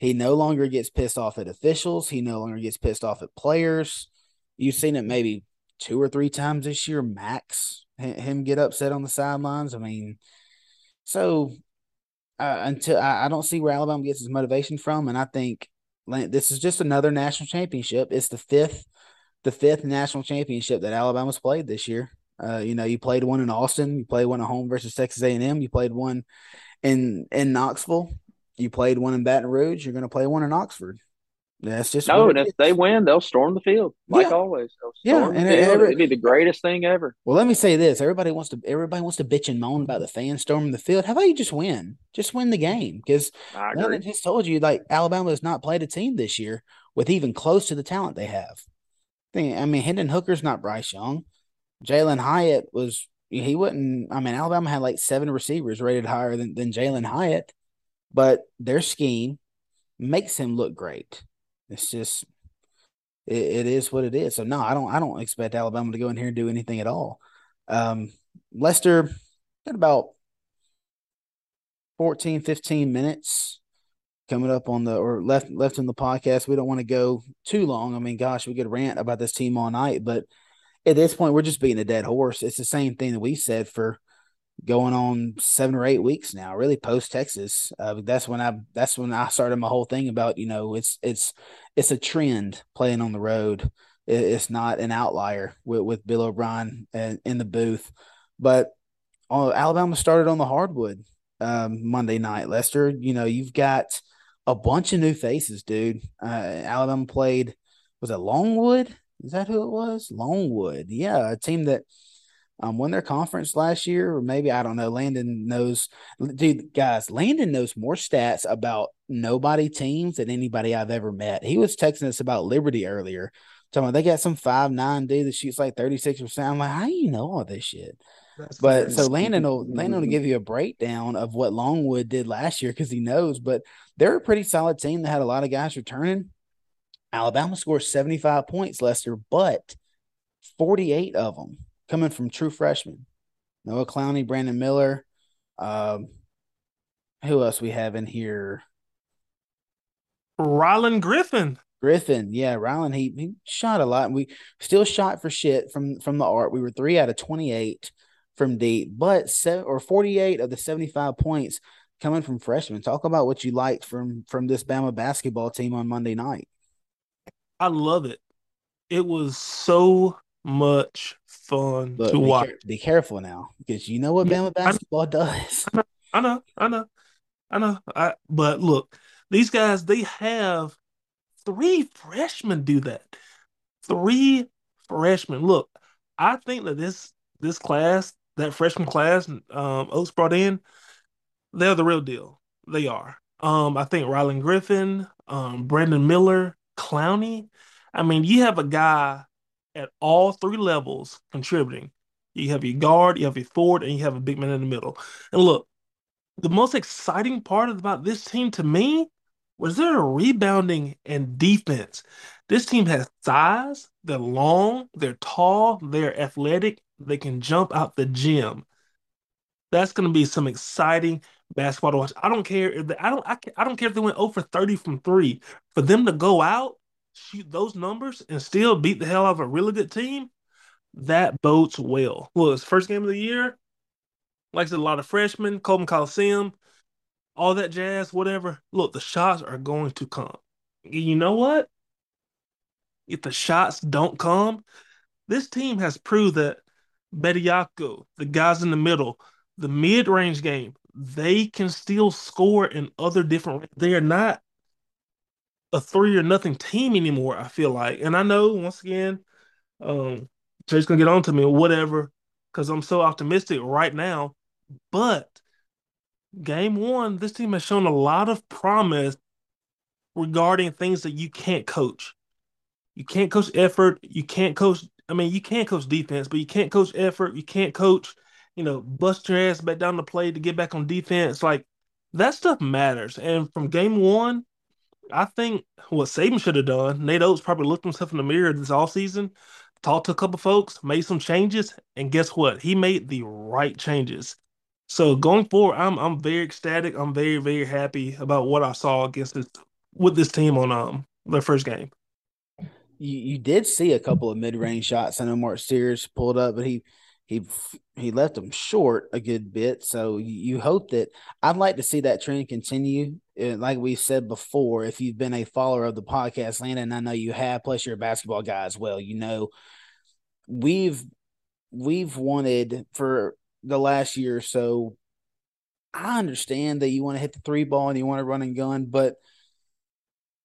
He no longer gets pissed off at officials. He no longer gets pissed off at players. You've seen it maybe two or three times this year, max. Him get upset on the sidelines. I mean, so uh, until I, I don't see where Alabama gets his motivation from, and I think this is just another national championship. It's the fifth the fifth national championship that Alabama's played this year. Uh, you know, you played one in Austin, you played one at home versus Texas A&M, you played one in in Knoxville, you played one in Baton Rouge. You're going to play one in Oxford. That's just no. And if is. they win, they'll storm the field like yeah. always. yeah, and it, every, it'd be the greatest thing ever. Well, let me say this: everybody wants to everybody wants to bitch and moan about the fans storming the field. How about you just win? Just win the game because I just told you like Alabama has not played a team this year with even close to the talent they have. I mean, Hendon Hooker's not Bryce Young. Jalin Hyatt was he wouldn't. I mean, Alabama had like seven receivers rated higher than than Jalin Hyatt, but their scheme makes him look great. It's just it, it is what it is. So no, I don't I don't expect Alabama to go in here and do anything at all. Um, Lester got about 14, 15 minutes coming up on the or left left in the podcast. We don't want to go too long. I mean, gosh, we could rant about this team all night, but at this point, we're just beating a dead horse. It's the same thing that we said for going on seven or eight weeks now. Really, post Texas, uh, that's when I that's when I started my whole thing about you know it's it's it's a trend playing on the road. it's not an outlier with, with Bill O'Brien and in the booth, but uh, Alabama started on the hardwood um, Monday night. Lester, you know you've got a bunch of new faces, dude. Uh, Alabama played was it Longwood? Is that who it was? Longwood. Yeah, a team that um, won their conference last year, or maybe I don't know. Landon knows, dude, guys. Landon knows more stats about nobody teams than anybody I've ever met. He was texting us about Liberty earlier, talking about they got some five nine dude that shoots like thirty six percent. I'm like, how do you know all this shit? That's but so Landon will Landon will give you a breakdown of what Longwood did last year because he knows. But they're a pretty solid team that had a lot of guys returning. Alabama scores 75 points, Lester, but 48 of them coming from true freshmen. Noah Clowney, Brandon Miller. Um, who else we have in here? Rylan Griffin. Griffin, yeah, Rylan. He he shot a lot. We still shot for shit from from the art. We were three out of twenty eight from deep, but seven or forty eight of the seventy five points coming from freshmen. Talk about what you liked from from this Bama basketball team on Monday night. I love it. It was so much fun Look, to be watch. Care- be careful now, because you know what Bama basketball I, does. I know, I know, I know. I but look, these guys they have three freshmen do that. Three freshmen. Look, I think that this this class, that freshman class, um, brought in, they're the real deal. They are. Um, I think Rylan Griffin, um, Brandon Miller, Clowney. I mean, you have a guy at all three levels contributing. You have your guard, you have your forward, and you have a big man in the middle. And look, the most exciting part about this team to me was their rebounding and defense. This team has size, they're long, they're tall, they're athletic, they can jump out the gym. That's going to be some exciting basketball to watch. I don't care if they, I don't I, I don't care if they went over 30 from 3. For them to go out shoot those numbers and still beat the hell out of a really good team, that bodes well. Well, it's first game of the year. Like I said, a lot of freshmen, Coleman Coliseum, all that jazz, whatever. Look, the shots are going to come. You know what? If the shots don't come, this team has proved that Bediako, the guys in the middle, the mid-range game, they can still score in other different. They are not a three or nothing team anymore. I feel like, and I know once again, um, Jay's gonna get on to me or whatever, because I'm so optimistic right now. But game one, this team has shown a lot of promise regarding things that you can't coach. You can't coach effort. You can't coach. I mean, you can't coach defense, but you can't coach effort. You can't coach, you know, bust your ass back down the play to get back on defense. Like that stuff matters. And from game one, I think what Saban should have done, Nate Oats probably looked himself in the mirror this offseason, talked to a couple folks, made some changes, and guess what? He made the right changes. So going forward, I'm I'm very ecstatic. I'm very very happy about what I saw against this with this team on um their first game. You you did see a couple of mid range shots. I know Mark Sears pulled up, but he he he left them short a good bit. So you hope that I'd like to see that trend continue. Like we said before, if you've been a follower of the podcast, Landon, I know you have. Plus, you're a basketball guy as well. You know, we've we've wanted for the last year or so. I understand that you want to hit the three ball and you want to run and gun, but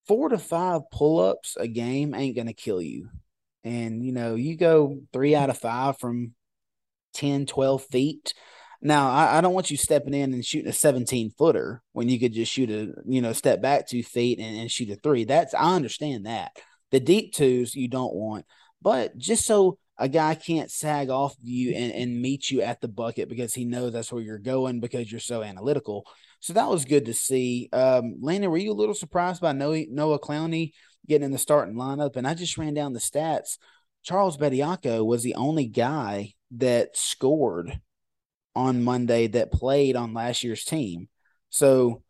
four to five pull ups a game ain't gonna kill you. And you know, you go three out of five from 10, 12 feet. Now, I, I, don't want you stepping in and shooting a 17 footer when you could just shoot a, you know, step back two feet and, and shoot a three. That's, I understand that. The deep twos you don't want, but just so a guy can't sag off you and, and meet you at the bucket because he knows that's where you're going because you're so analytical. So that was good to see. Um, Landon, were you a little surprised by Noah, Noah Clowney getting in the starting lineup? And I just ran down the stats. Charles Bediako was the only guy that scored on Monday that played on last year's team. So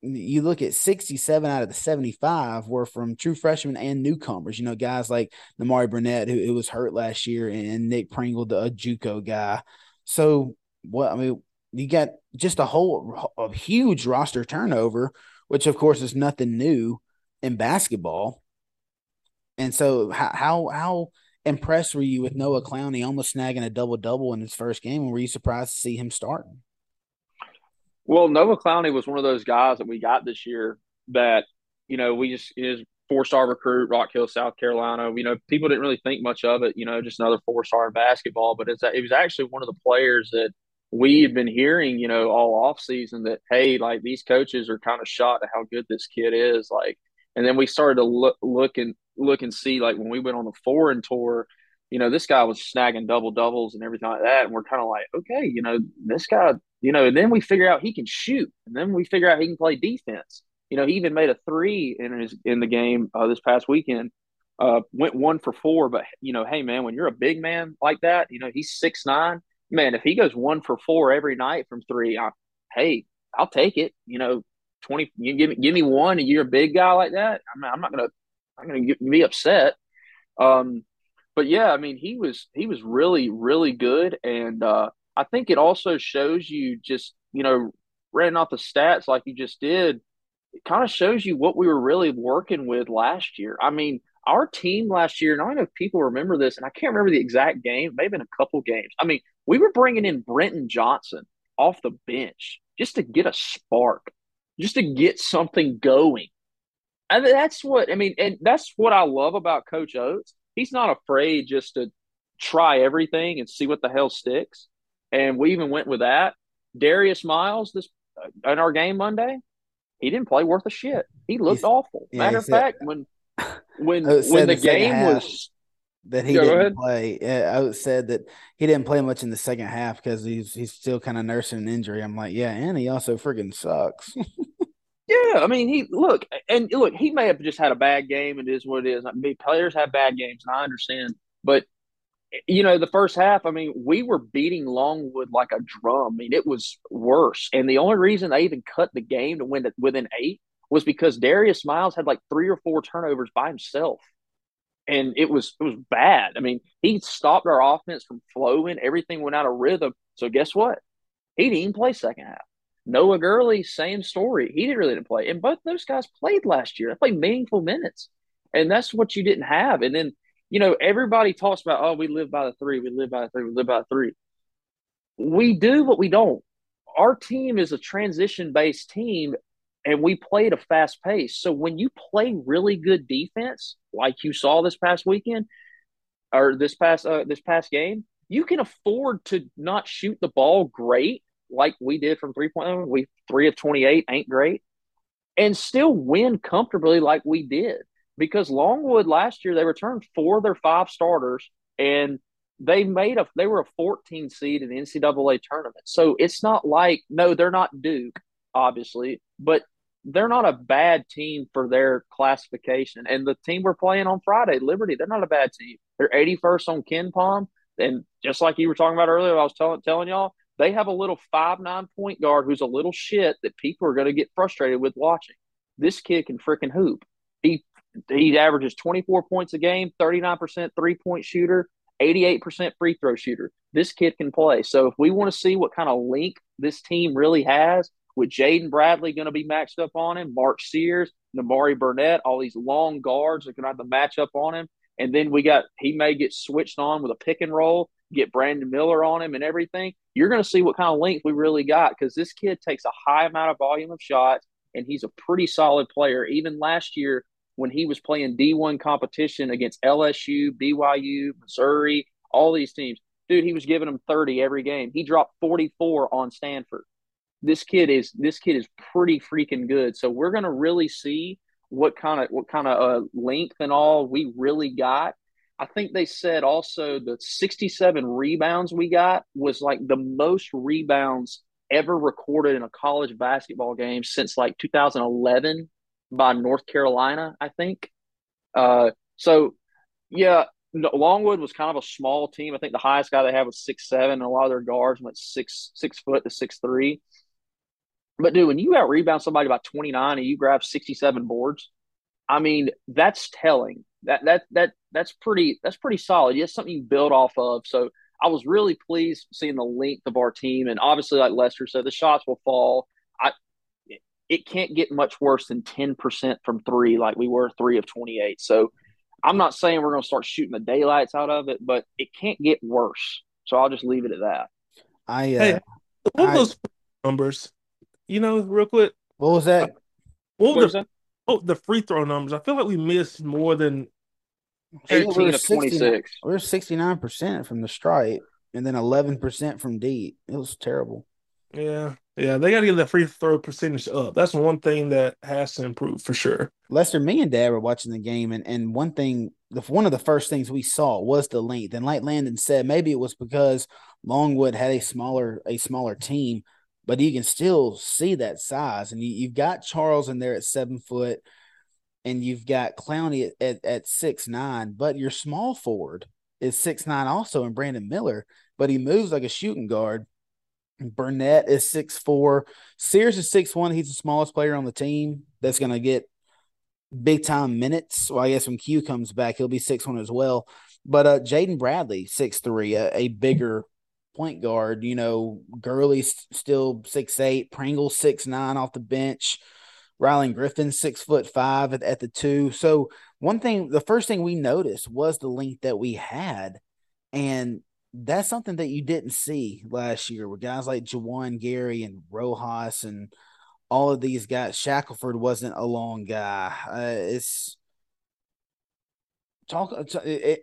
you look at 67 out of the 75 were from true freshmen and newcomers. You know, guys like Nimari Burnett, who, who was hurt last year, and Nick Pringle, the JUCO guy. So what I mean, you got just a whole a huge roster turnover, which of course is nothing new in basketball. And so how how how impressed were you with Noah Clowney almost snagging a double double in his first game? And were you surprised to see him starting? Well, Noah Clowney was one of those guys that we got this year that, you know, we just his four star recruit, Rock Hill, South Carolina. You know, people didn't really think much of it. You know, just another four star in basketball. But it's it was actually one of the players that we had been hearing, you know, all off season that hey, like these coaches are kind of shocked at how good this kid is. Like, and then we started to look look and look and see like when we went on the foreign tour. You know, this guy was snagging double doubles and everything like that. And we're kind of like, okay, you know, this guy, you know, and then we figure out he can shoot. And then we figure out he can play defense you know, he even made a three in his in the game uh, this past weekend. Uh, went one for four, but you know, hey man, when you're a big man like that, you know, he's six nine. Man, if he goes one for four every night from three, I, hey, I'll take it. You know, twenty. You give me give me one, and you're a big guy like that. I'm, I'm not gonna I'm gonna be upset. Um, but yeah, I mean, he was he was really really good, and uh, I think it also shows you just you know, running off the stats like you just did it kind of shows you what we were really working with last year. I mean, our team last year, and I don't know if people remember this, and I can't remember the exact game, maybe in a couple games. I mean, we were bringing in Brenton Johnson off the bench just to get a spark, just to get something going. And that's what I mean, and that's what I love about Coach Oats. He's not afraid just to try everything and see what the hell sticks. And we even went with that. Darius Miles this uh, in our game Monday, he didn't play worth a shit. He looked He's, awful. Yeah, Matter of fact, when when when the game was that he didn't play, I said that he didn't play much in the second half because he's he's still kind of nursing an injury. I'm like, yeah, and he also freaking sucks. yeah, I mean, he look and look, he may have just had a bad game. It is what it is. I mean, players have bad games, and I understand, but you know, the first half, I mean, we were beating Longwood like a drum. I mean, it was worse. And the only reason they even cut the game to win it within eight was because Darius Miles had like three or four turnovers by himself. And it was it was bad. I mean, he stopped our offense from flowing. Everything went out of rhythm. So guess what? He didn't even play second half. Noah Gurley, same story. He didn't really didn't play. And both those guys played last year. They played meaningful minutes. And that's what you didn't have. And then you know, everybody talks about, oh, we live by the three, we live by the three, we live by the three. We do, but we don't. Our team is a transition based team and we play at a fast pace. So when you play really good defense, like you saw this past weekend or this past uh, this past game, you can afford to not shoot the ball great like we did from three point. We three of twenty eight ain't great, and still win comfortably like we did because Longwood last year they returned four of their five starters and they made a they were a 14 seed in the NCAA tournament. So it's not like no, they're not Duke, obviously, but they're not a bad team for their classification. And the team we're playing on Friday, Liberty, they're not a bad team. They're 81st on KenPom. And just like you were talking about earlier, I was telling telling y'all, they have a little five nine point guard who's a little shit that people are going to get frustrated with watching. This kid can freaking hoop. He he averages 24 points a game, 39% three point shooter, 88% free throw shooter. This kid can play. So if we want to see what kind of link this team really has, with Jaden Bradley going to be matched up on him, Mark Sears, Nimari Burnett, all these long guards are going to have to match up on him. And then we got, he may get switched on with a pick and roll, get Brandon Miller on him and everything. You're going to see what kind of length we really got because this kid takes a high amount of volume of shots and he's a pretty solid player. Even last year, when he was playing D1 competition against LSU, BYU, Missouri, all these teams. Dude, he was giving them 30 every game. He dropped 44 on Stanford. This kid is this kid is pretty freaking good. So we're going to really see what kind of what kind of uh, length and all we really got. I think they said also the 67 rebounds we got was like the most rebounds ever recorded in a college basketball game since like 2011 by North Carolina, I think. Uh, so, yeah, Longwood was kind of a small team. I think the highest guy they had was six seven, and a lot of their guards went six six foot to six three. But dude, when you out rebound somebody by twenty nine and you grab sixty seven boards, I mean that's telling. That that that that's pretty that's pretty solid. It's something you build off of. So I was really pleased seeing the length of our team, and obviously, like Lester said, the shots will fall. I it can't get much worse than 10% from three, like we were three of 28. So I'm not saying we're going to start shooting the daylights out of it, but it can't get worse. So I'll just leave it at that. I, uh, hey, what I, those numbers, you know, real quick? What was that? What, what was that? Oh, the free throw numbers. I feel like we missed more than 18 to 26. We're 69% from the stripe and then 11% from deep. It was terrible. Yeah. Yeah, they got to get the free throw percentage up. That's one thing that has to improve for sure. Lester, me and Dad were watching the game, and, and one thing, the one of the first things we saw was the length. And like Landon said, maybe it was because Longwood had a smaller a smaller team, but you can still see that size. And you, you've got Charles in there at seven foot, and you've got Clowney at, at, at six nine, but your small forward is six nine also, and Brandon Miller, but he moves like a shooting guard Burnett is six four. Sears is six one. He's the smallest player on the team that's going to get big time minutes. Well, I guess when Q comes back, he'll be six one as well. But uh, Jaden Bradley six three, a, a bigger point guard. You know, Gurley's still six eight. Pringle six nine off the bench. Rylan Griffin six foot five at, at the two. So one thing, the first thing we noticed was the length that we had, and that's something that you didn't see last year with guys like Juwan Gary and Rojas and all of these guys. Shackelford wasn't a long guy. Uh, it's talk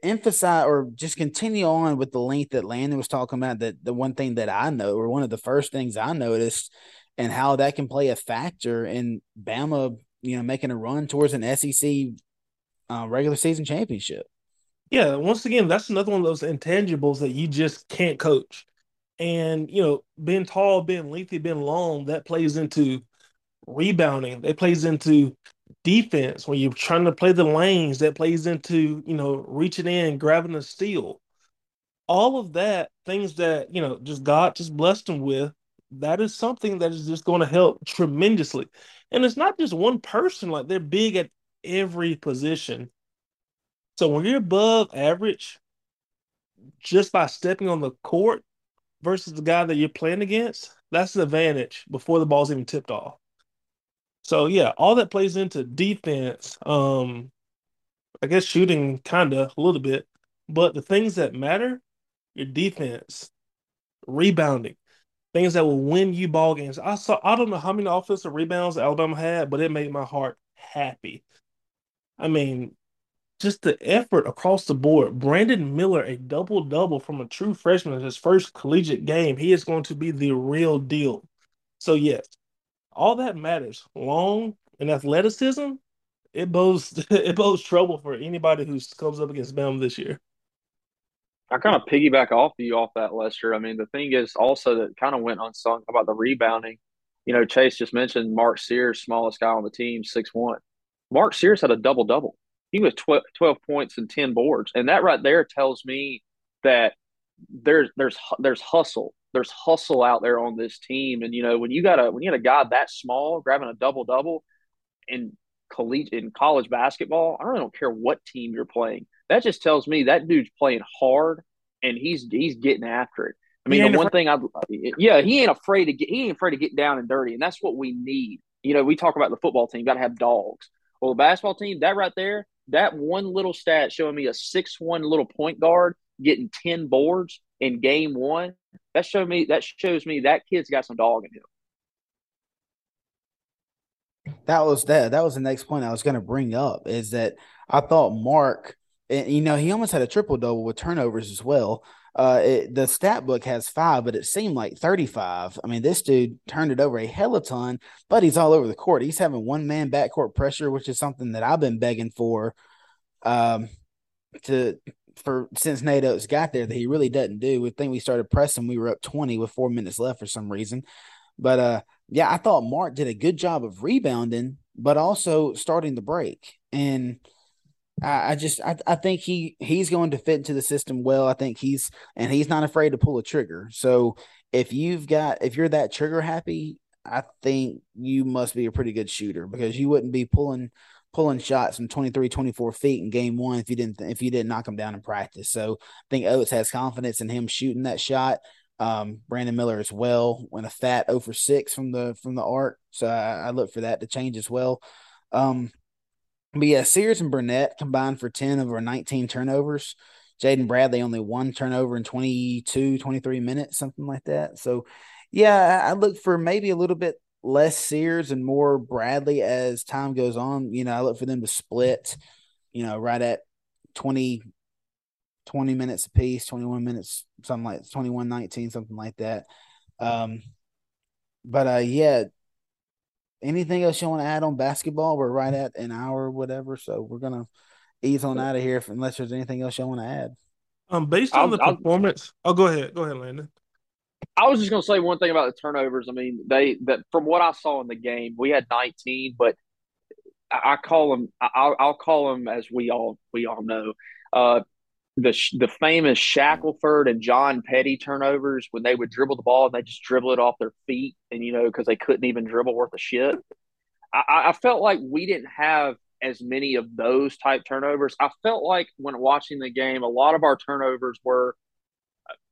emphasize or just continue on with the length that Landon was talking about. That the one thing that I know, or one of the first things I noticed, and how that can play a factor in Bama, you know, making a run towards an SEC uh, regular season championship yeah, once again, that's another one of those intangibles that you just can't coach. And, you know, being tall, being lengthy, being long, that plays into rebounding. That plays into defense when you're trying to play the lanes. That plays into, you know, reaching in, grabbing a steal. All of that, things that, you know, just God just blessed him with, that is something that is just going to help tremendously. And it's not just one person, like they're big at every position. So when you're above average, just by stepping on the court versus the guy that you're playing against, that's an advantage before the ball's even tipped off. So yeah, all that plays into defense. Um, I guess shooting kinda a little bit, but the things that matter, your defense, rebounding, things that will win you ball games. I saw I don't know how many offensive rebounds Alabama had, but it made my heart happy. I mean, just the effort across the board. Brandon Miller, a double double from a true freshman in his first collegiate game. He is going to be the real deal. So, yes, all that matters. Long and athleticism, it bodes it bodes trouble for anybody who comes up against Bama this year. I kind of piggyback off you off that, Lester. I mean, the thing is also that kind of went unsung about the rebounding. You know, Chase just mentioned Mark Sears, smallest guy on the team, six one. Mark Sears had a double double he was 12, 12 points and 10 boards. And that right there tells me that there's there's there's hustle. There's hustle out there on this team. And you know, when you got a when you got a guy that small grabbing a double double in college in college basketball, I really don't care what team you're playing. That just tells me that dude's playing hard and he's he's getting after it. I mean, the one thing I yeah, he ain't afraid to get he ain't afraid to get down and dirty, and that's what we need. You know, we talk about the football team, got to have dogs. Well, the basketball team, that right there, that one little stat showing me a six one little point guard getting 10 boards in game one, that show me that shows me that kid's got some dog in him. That was that. That was the next point I was going to bring up is that I thought Mark, and you know, he almost had a triple double with turnovers as well. Uh, it, the stat book has five, but it seemed like 35. I mean, this dude turned it over a hell of a ton, but he's all over the court. He's having one man backcourt pressure, which is something that I've been begging for um, to for since Nate Oats got there that he really doesn't do. We think we started pressing, we were up 20 with four minutes left for some reason. But uh, yeah, I thought Mark did a good job of rebounding, but also starting the break. And I, I just I, I think he he's going to fit into the system well. I think he's and he's not afraid to pull a trigger. So if you've got if you're that trigger happy, I think you must be a pretty good shooter because you wouldn't be pulling pulling shots from 23 24 feet in game one if you didn't if you didn't knock him down in practice so i think oats has confidence in him shooting that shot um, brandon miller as well went a fat over 6 from the from the arc so I, I, look for that to change as well um, but yeah, Sears and Burnett combined for 10 of our 19 turnovers. Jaden Bradley only one turnover in 22, 23 minutes, something like that. So, yeah, I look for maybe a little bit less Sears and more Bradley as time goes on. You know, I look for them to split, you know, right at 20, 20 minutes apiece, 21 minutes, something like 21 19, something like that. Um, but uh, yeah, anything else you want to add on basketball? We're right at an hour or whatever. So we're going to ease on out of here if, unless there's anything else you want to add. Um, based on I'll, the performance, I'll, oh, go ahead. Go ahead, Landon. I was just going to say one thing about the turnovers. I mean, they that from what I saw in the game, we had 19, but I, I call them. I'll, I'll, call them as we all we all know. Uh, the the famous Shackelford and John Petty turnovers when they would dribble the ball and they just dribble it off their feet, and you know because they couldn't even dribble worth a shit. I, I felt like we didn't have as many of those type turnovers. I felt like when watching the game, a lot of our turnovers were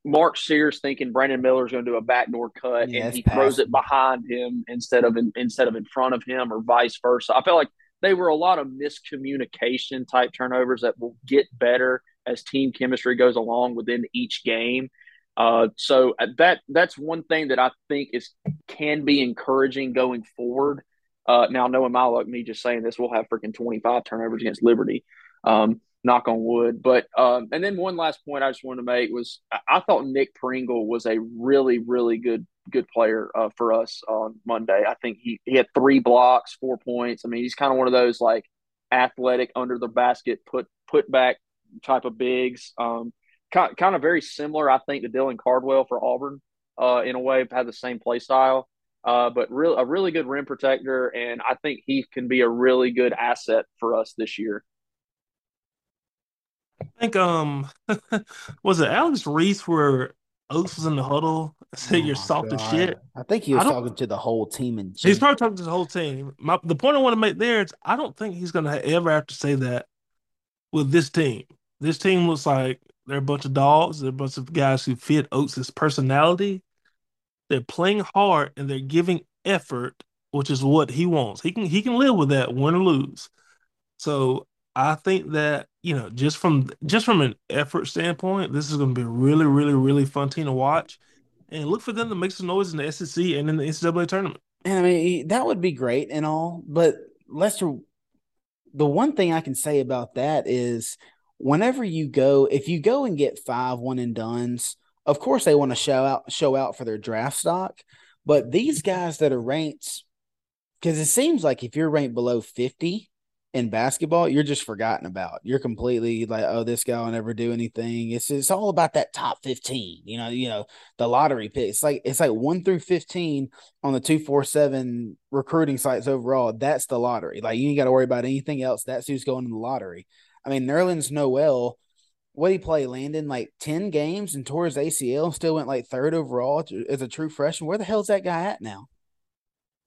Mark Sears thinking Brandon Miller is going to do a backdoor cut yeah, and he throws it behind him instead of in, instead of in front of him or vice versa. I felt like they were a lot of miscommunication type turnovers that will get better as team chemistry goes along within each game. Uh, so uh, that that's one thing that I think is can be encouraging going forward. Uh, now, knowing my luck, me just saying this, we'll have freaking 25 turnovers against Liberty. Um, knock on wood. But um, and then one last point I just wanted to make was I, thought Nick Pringle was a really really good good player uh, for us on Monday. I think he he had three blocks, four points. I mean, he's kind of one of those like athletic under the basket put put back type of bigs. Um, kind, kind of very similar, I think, to Dylan Cardwell for Auburn. Uh, in a way, had the same play style. Uh, but real a really good rim protector, and I think he can be a really good asset for us this year. I think um was it Alex Reese where Oats was in the huddle said oh you're soft as shit. I think he was talking to the whole team and he's probably talking to the whole team. My, the point I want to make there is I don't think he's gonna ever have to say that with this team. This team looks like they're a bunch of dogs. They're a bunch of guys who fit Oats' personality. They're playing hard and they're giving effort, which is what he wants. He can he can live with that, win or lose. So I think that you know just from just from an effort standpoint, this is going to be a really, really, really fun team to watch, and look for them to make some noise in the SEC and in the NCAA tournament. And I mean that would be great and all, but Lester, the one thing I can say about that is whenever you go, if you go and get five one and duns, of course they want to show out show out for their draft stock, but these guys that are ranked, because it seems like if you're ranked below fifty in basketball, you're just forgotten about. You're completely like, oh, this guy will never do anything. It's it's all about that top 15, you know, you know, the lottery pick. It's like it's like one through 15 on the 247 recruiting sites overall. That's the lottery. Like you ain't got to worry about anything else. That's who's going in the lottery. I mean, Nerlens Noel, what did he play? Landon like 10 games and tore his ACL, still went like third overall as a true freshman. Where the hell's that guy at now?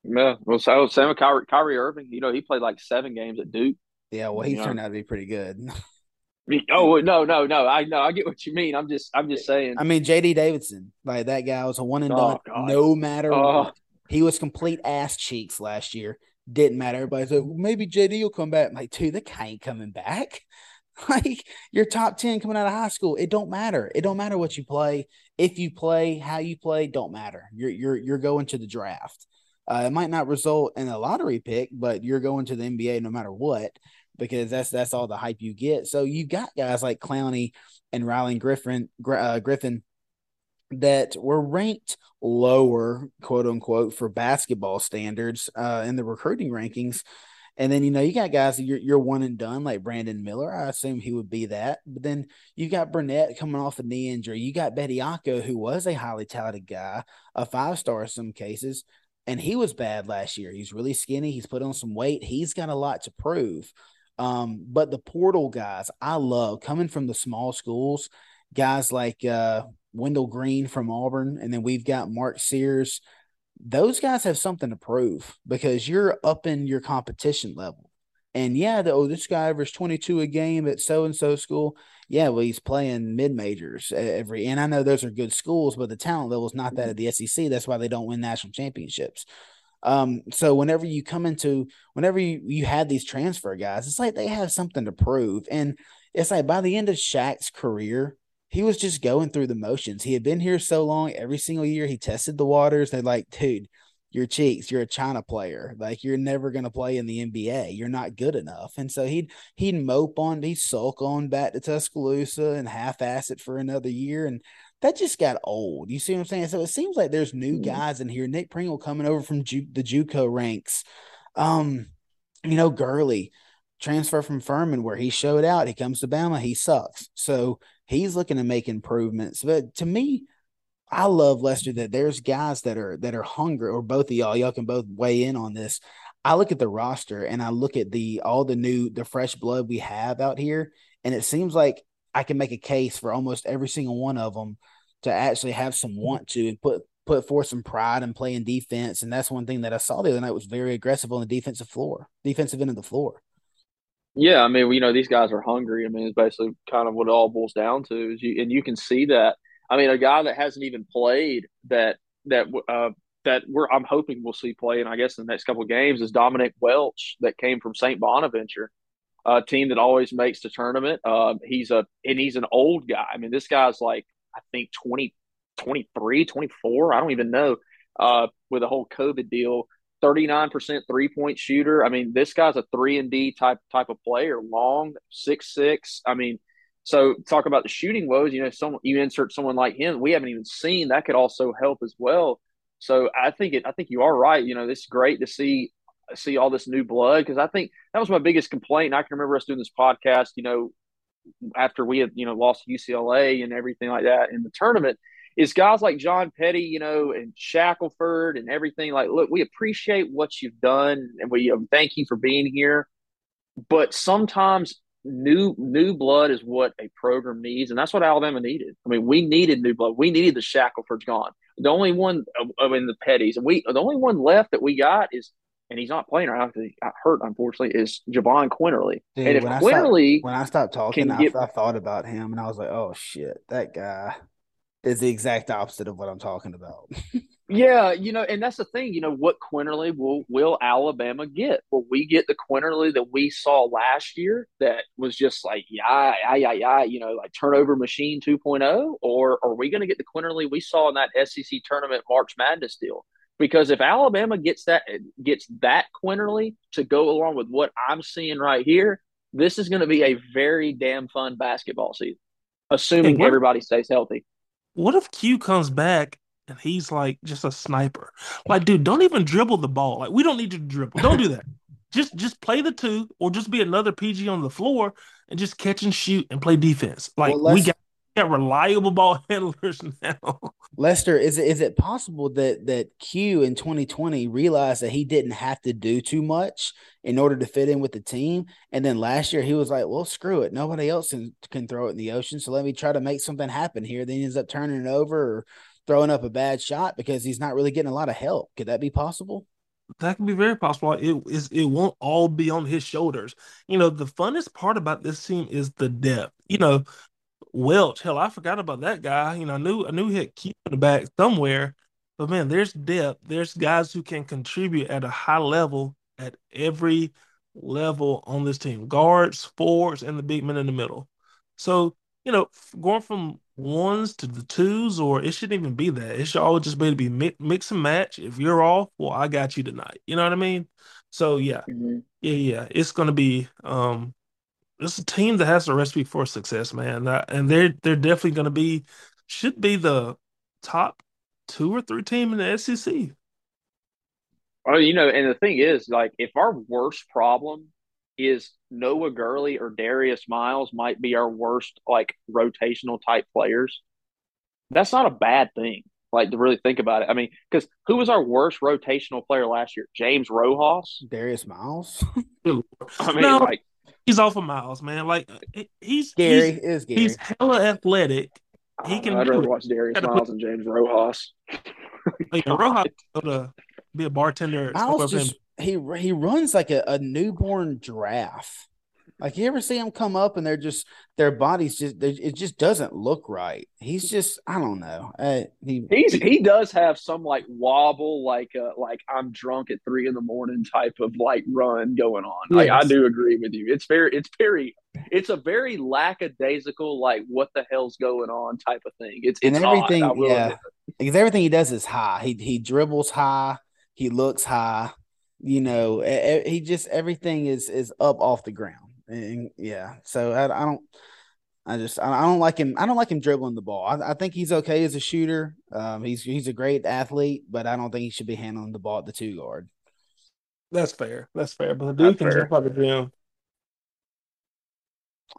Yeah, well, so oh, same with Kyrie, Kyrie Irving. You know, he played like seven games at Duke. Yeah, well, he turned know. out to be pretty good. oh no, no, no! I know, I get what you mean. I'm just, I'm just saying. I mean, JD Davison, like that guy was a one and oh, done. No matter oh. what, he was complete ass cheeks last year. Didn't matter. Everybody's like, well, maybe JD will come back. I'm like, dude, that guy ain't coming back. like your top 10 coming out of high school it don't matter it don't matter what you play if you play how you play don't matter you're you're you're going to the draft uh, it might not result in a lottery pick, but you're going to the NBA no matter what because that's that's all the hype you get. So you got guys like Clowney and Rylan Griffen uh, Griffen that were ranked lower, quote unquote, for basketball standards uh, in the recruiting rankings. And then you know you got guys you're you're one and done like Brandon Miller. I assume he would be that. But then you got Burnett coming off a knee injury. You got Bediako, who was a highly talented guy, a five star in some cases and he was bad last year. He's really skinny. He's put on some weight. He's got a lot to prove. Um, but the portal guys, I love coming from the small schools, guys like uh, Wendell Green from Auburn, and then we've got Mark Sears. Those guys have something to prove because you're up in your competition level. And yeah, the, oh, this guy averaged 22 a game at so and so school. Yeah, well, he's playing mid majors every, and I know those are good schools, but the talent level is not that of the SEC. That's why they don't win national championships. Um, so whenever you come into, whenever you, you had these transfer guys, it's like they have something to prove. And it's like by the end of Shaq's career, he was just going through the motions. He had been here so long, every single year he tested the waters. They're like, dude, your cheeks. You're a China player. Like you're never going to play in the NBA. You're not good enough. And so he'd he'd mope on, he'd sulk on back to Tuscaloosa and half ass it for another year. And that just got old. You see what I'm saying? So it seems like there's new mm-hmm. guys in here. Nick Pringle coming over from Ju- the JUCO ranks. Um, you know, Gurley transfer from Furman where he showed out. He comes to Bama, he sucks. So he's looking to make improvements. But to me, I love Lester that there's guys that are that are hungry, or both of y'all, y'all can both weigh in on this. I look at the roster and I look at the all the new the fresh blood we have out here, and it seems like I can make a case for almost every single one of them to actually have some mm-hmm. want to and put put forth some pride and playing defense. And that's one thing that I saw the other night was very aggressive on the defensive floor, defensive end of the floor. Yeah, I mean, you know, these guys are hungry. I mean, it's basically kind of what it all boils down to. Is you, and you can see that I mean, a guy that hasn't even played that that uh, that we're I'm hoping we'll see play, and I guess in the next couple of games is Dominick Welch that came from St. Bonaventure, a team that always makes the tournament. Uh, he's a and he's an old guy. I mean, this guy's like I think 20, 23, 24. I don't even know. Uh, with the whole COVID deal, 39% three point shooter. I mean, this guy's a three and D type type of player, long, six six. I mean, so talk about the shooting woes. You know, someone you insert someone like him, we haven't even seen that could also help as well. So I think it. I think you are right. You know, it's great to see see all this new blood because I think that was my biggest complaint. And I can remember us doing this podcast. You know, after we had you know lost UCLA and everything like that in the tournament, is guys like John Petty, you know, and Shackelford and everything. Like, look, we appreciate what you've done and we um, thank you for being here. But sometimes new new blood is what a program needs, and that's what Alabama needed. I mean, we needed new blood. We needed the Shackelford's gone. The only one, I mean, the Petties, and we the only one left that we got is, and he's not playing right now because he got hurt, unfortunately, is Jahvon Quinerly? Dude, and if when Quinerly, I stopped, when I stopped talking, I, get, I thought about him, and I was like, oh shit, that guy is the exact opposite of what I'm talking about. Yeah, you know, and that's the thing. You know, what Quinerly will will Alabama get? Will we get the Quinerly that we saw last year that was just like yeah, yeah, yeah, yeah, you know, like turnover machine 2.0, or are we going to get the Quinerly we saw in that SEC tournament March Madness deal? Because if Alabama gets that gets that Quinerly to go along with what I'm seeing right here, this is going to be a very damn fun basketball season, assuming what, everybody stays healthy. What if Q comes back and he's like just a sniper. Like, dude, don't even dribble the ball. Like, we don't need to dribble. Don't do that. just just play the two, or just be another PG on the floor and just catch and shoot and play defense. Like well, we got, got reliable ball handlers now. Lester, is it is it possible that that Q in 2020 realized that he didn't have to do too much in order to fit in with the team, and then last year he was like, "Well, screw it, nobody else can, can throw it in the ocean, so let me try to make something happen here." Then he ends up turning it over. Or, throwing up a bad shot because he's not really getting a lot of help. Could that be possible? That can be very possible. It is. It won't all be on his shoulders. You know, the funnest part about this team is the depth. You know, Welch. Hell, I forgot about that guy. You know, I knew I knew he had keep in the back somewhere, but man, there's depth. There's guys who can contribute at a high level at every level on this team. Guards, forwards, and the big men in the middle. So you know, going from ones to the twos, or it shouldn't even be that. It should all just be to be mix, mix and match. If you're off, well, I got you tonight. You know what I mean? So yeah, mm-hmm. yeah, yeah. It's gonna be um, it's a team that has a recipe for success, man. and they're they're definitely gonna be should be the top two or three team in the SEC. Oh, you know, and the thing is, like, if our worst problem is Noah Gurley or Darius Miles might be our worst like rotational type players. That's not a bad thing. Like to really think about it. I mean, because who was our worst rotational player last year? James Rojas, Darius Miles. I mean, no, like he's off of Miles, man. Like he's Gary he's, is Gary. He's hella athletic. He can. I'd rather watch Darius Miles and James Rojas. like, Rojas to be a bartender. Miles just, he he runs like a, a newborn giraffe. Like you ever see him come up and they're just their bodies just it just doesn't look right. He's just I don't know. Uh, he He's, he does have some like wobble, like uh, like I'm drunk at three in the morning type of like run going on. Yes. Like I do agree with you. It's very it's very it's a very lackadaisical like what the hell's going on type of thing. It's, it's and everything yeah because everything he does is high. He he dribbles high He looks high. You know, he just everything is is up off the ground. And yeah, so I, I don't. I just I don't like him. I don't like him dribbling the ball. I, I think he's okay as a shooter. Um, he's he's a great athlete, but I don't think he should be handling the ball at the two guard. That's fair. That's fair. But the dude can jump out the gym.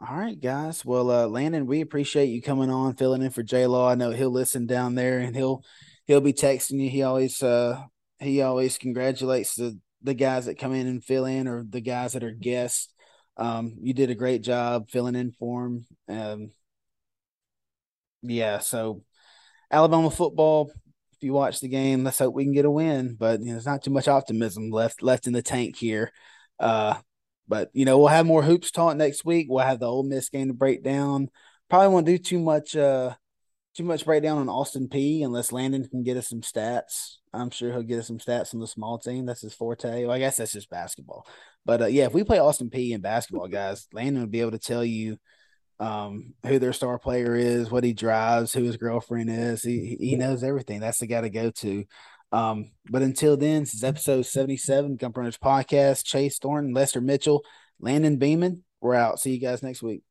All right, guys. Well, uh, Landon, we appreciate you coming on, filling in for J Law. I know he'll listen down there, and he'll he'll be texting you. He always uh he always congratulates the the guys that come in and fill in, or the guys that are guests. Um, you did a great job filling in for them. Um, yeah, so Alabama football. If you watch the game, let's hope we can get a win. But you know, there's not too much optimism left left in the tank here. Uh, but you know, we'll have more hoops talk next week. We'll have the Ole Miss game to break down. Probably won't do too much uh too much breakdown on Austin Peay unless Landon can get us some stats. I'm sure he'll get us some stats on the small team. That's his forte. Well, I guess that's just basketball. But uh, yeah, if we play Austin Peay in basketball, guys, Landon would be able to tell you um, who their star player is, what he drives, who his girlfriend is. He he knows everything. That's the guy to go to. Um, but until then, this is episode 77, Gump Runners Podcast. Chase Thornton, Lester Mitchell, Landon Beeman. We're out. See you guys next week.